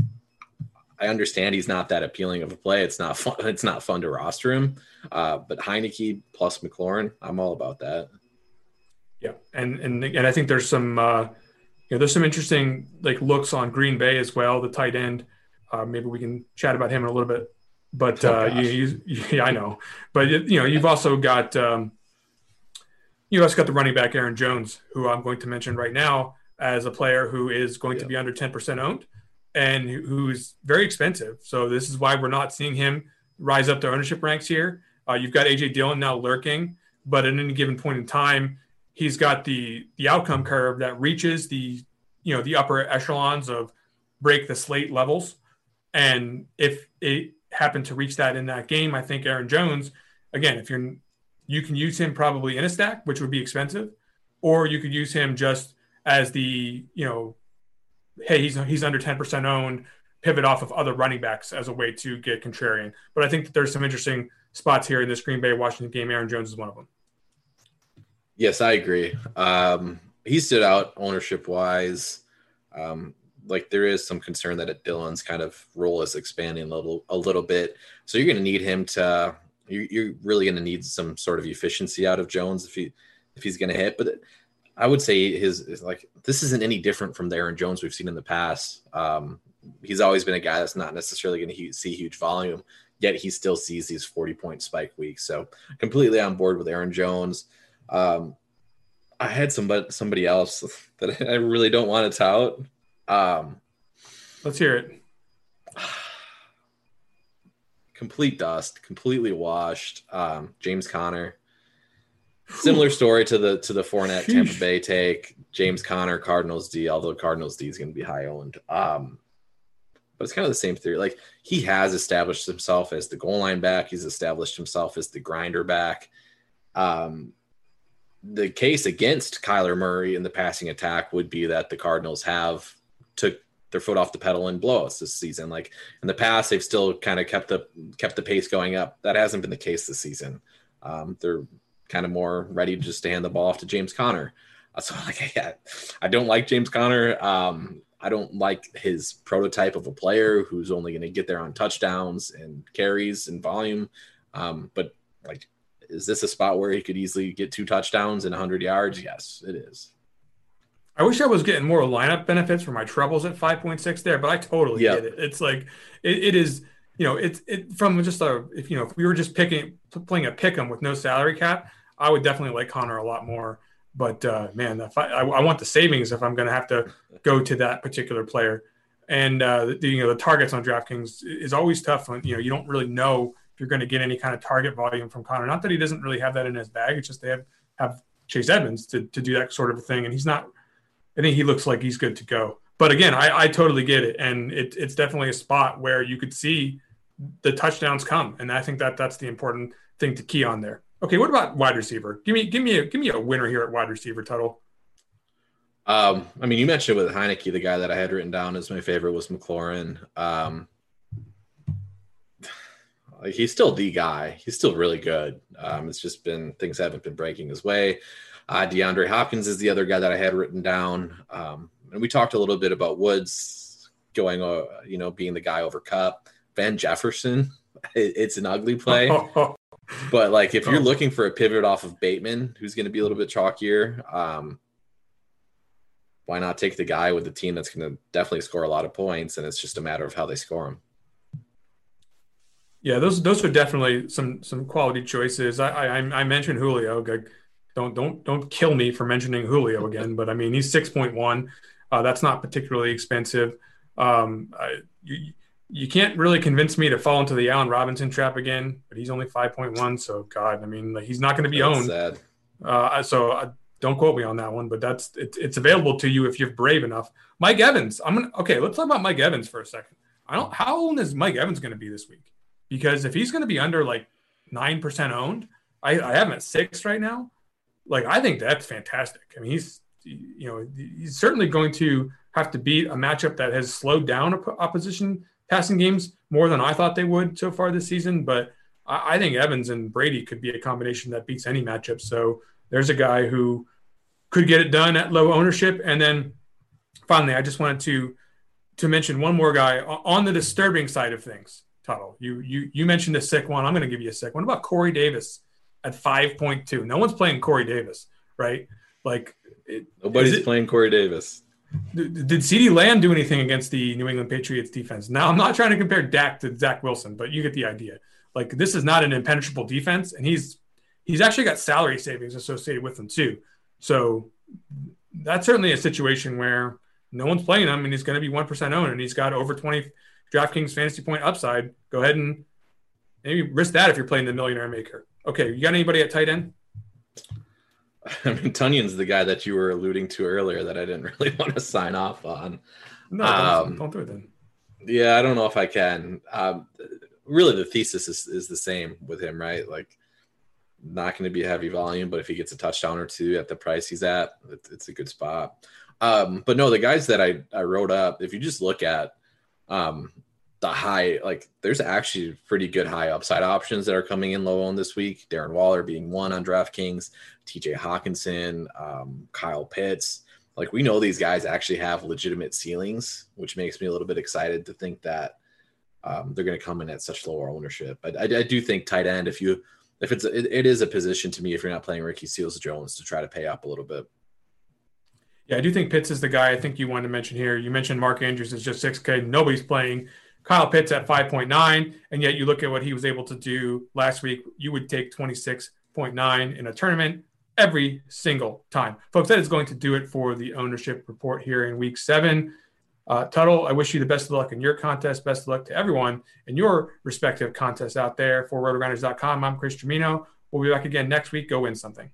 I understand he's not that appealing of a play. It's not fun. It's not fun to roster him. Uh, but Heinicke plus McLaurin, I'm all about that. Yeah, and and and I think there's some uh, you know there's some interesting like looks on Green Bay as well. The tight end, uh, maybe we can chat about him in a little bit. But oh, uh, you, you, yeah, I know. But you know, you've also got um, you also got the running back Aaron Jones, who I'm going to mention right now as a player who is going yeah. to be under 10% owned and who's very expensive. So this is why we're not seeing him rise up the ownership ranks here. Uh, you've got AJ Dillon now lurking, but at any given point in time, he's got the the outcome curve that reaches the you know the upper echelons of break the slate levels. And if it happened to reach that in that game, I think Aaron Jones, again, if you're you can use him probably in a stack, which would be expensive, or you could use him just as the you know hey, he's he's under 10% owned, pivot off of other running backs as a way to get contrarian. But I think that there's some interesting spots here in this Green Bay Washington game. Aaron Jones is one of them. Yes, I agree. Um, he stood out ownership wise. Um, like there is some concern that Dillon's kind of role is expanding a little a little bit. So you're going to need him to. You're really going to need some sort of efficiency out of Jones if he if he's going to hit. But I would say his is like this isn't any different from the Aaron Jones we've seen in the past. Um, he's always been a guy that's not necessarily going to see huge volume, yet he still sees these 40 point spike weeks. So completely on board with Aaron Jones. Um, I had somebody somebody else that I really don't want to tout. Um, Let's hear it. Complete dust, completely washed. Um, James Conner. Similar story to the to the Fournette. Tampa Bay take. James Conner, Cardinals D, although Cardinals D is going to be high owned. Um, but it's kind of the same theory. Like he has established himself as the goal line back. He's established himself as the grinder back. Um, the case against Kyler Murray in the passing attack would be that the Cardinals have took their foot off the pedal and in blowouts this season. Like in the past, they've still kind of kept the kept the pace going up. That hasn't been the case this season. Um, they're kind of more ready just to hand the ball off to James Conner. Uh, so like I, I don't like James Conner. Um, I don't like his prototype of a player who's only going to get there on touchdowns and carries and volume. Um, but like, is this a spot where he could easily get two touchdowns and 100 yards? Yes, it is. I wish I was getting more lineup benefits for my troubles at 5.6 there, but I totally yep. get it. It's like it, it is, you know, it's it from just a if you know if we were just picking playing a pick 'em with no salary cap, I would definitely like Conner a lot more. But uh, man, I, I, I want the savings if I'm going to have to go to that particular player. And uh, the, you know the targets on DraftKings is always tough. When, you know you don't really know if you're going to get any kind of target volume from Conner. Not that he doesn't really have that in his bag. It's just they have have Chase Edmonds to, to do that sort of a thing, and he's not I think he looks like he's good to go. But again, I, I totally get it, and it, it's definitely a spot where you could see the touchdowns come, and I think that that's the important thing to key on there. Okay, what about wide receiver? Give me give me a give me a winner here at wide receiver, Tuttle. Um, I mean, you mentioned with Heinicke, the guy that I had written down as my favorite was McLaurin. Um, like he's still the guy. He's still really good. Um, it's just been things haven't been breaking his way. Uh, DeAndre Hopkins is the other guy that I had written down. Um, and we talked a little bit about Woods going, uh, you know, being the guy over Kupp. Van Jefferson, it, it's an ugly play. but like if you're oh. looking for a pivot off of Bateman, who's going to be a little bit chalkier, um, why not take the guy with the team that's going to definitely score a lot of points, and it's just a matter of how they score them. Yeah, those those are definitely some some quality choices. I I, I mentioned Julio don't don't don't kill me for mentioning Julio again, but I mean he's six point one. Uh, that's not particularly expensive. Um, I, you you can't really convince me to fall into the Allen Robinson trap again, but he's only five point one. So God, I mean like, he's not going to be that's owned. Sad. Uh, so uh, don't quote me on that one, but that's it, it's available to you if you're brave enough. Mike Evans, I'm gonna okay. Let's talk about Mike Evans for a second. I don't. How old is Mike Evans going to be this week? Because if he's going to be under like nine percent owned, I, I have him at six right now like I think that's fantastic. I mean, he's you know he's certainly going to have to beat a matchup that has slowed down opposition passing games more than I thought they would so far this season. But I, I think Evans and Brady could be a combination that beats any matchup. So there's a guy who could get it done at low ownership. And then finally, I just wanted to to mention one more guy on the disturbing side of things. Tuttle, you you you mentioned a sick one. I'm going to give you a sick one. What about Corey Davis? at 5.2. No one's playing Corey Davis, right? Like it, nobody's it, playing Corey Davis. Did, CeeDee Lamb do anything against the New England Patriots defense? Now, I'm not trying to compare Dak to Zach Wilson, but you get the idea. Like this is not an impenetrable defense, and he's he's actually got salary savings associated with him too. So that's certainly a situation where no one's playing him, and he's going to be one percent owned, and he's got over 20 DraftKings fantasy point upside. Go ahead and maybe risk that if you're playing the millionaire maker. Okay, you got anybody at tight end? I mean, Tonyan's the guy that you were alluding to earlier that I didn't really want to sign off on. No, um, don't, do it then. Yeah, I don't know if I can. Um, really, the thesis is, is the same with him, right? Like, not going to be heavy volume, but if he gets a touchdown or two at the price he's at, it, it's a good spot. Um, but no, the guys that I, I wrote up, if you just look at um, the high like there's actually pretty good high upside options that are coming in low on this week. Darren Waller being one on DraftKings, TJ Hockenson, um, Kyle Pitts. Like we know these guys actually have legitimate ceilings, which makes me a little bit excited to think that um, they're going to come in at such lower ownership. But I, I do think tight end, if you if it's it, it is a position to me if you're not playing Ricky Seals Jones to try to pay up a little bit. Yeah, I do think Pitts is the guy I think you wanted to mention here. You mentioned Mark Andrews is just 6K. Nobody's playing. Kyle Pitts at 5.9. And yet you look at what he was able to do last week. You would take 26.9 in a tournament every single time. Folks, that is going to do it for the ownership report here in week seven. Uh, Tuttle, I wish you the best of luck in your contest. Best of luck to everyone in your respective contests out there. For rotogrinders.com, I'm Chris Trimino. We'll be back again next week. Go win something.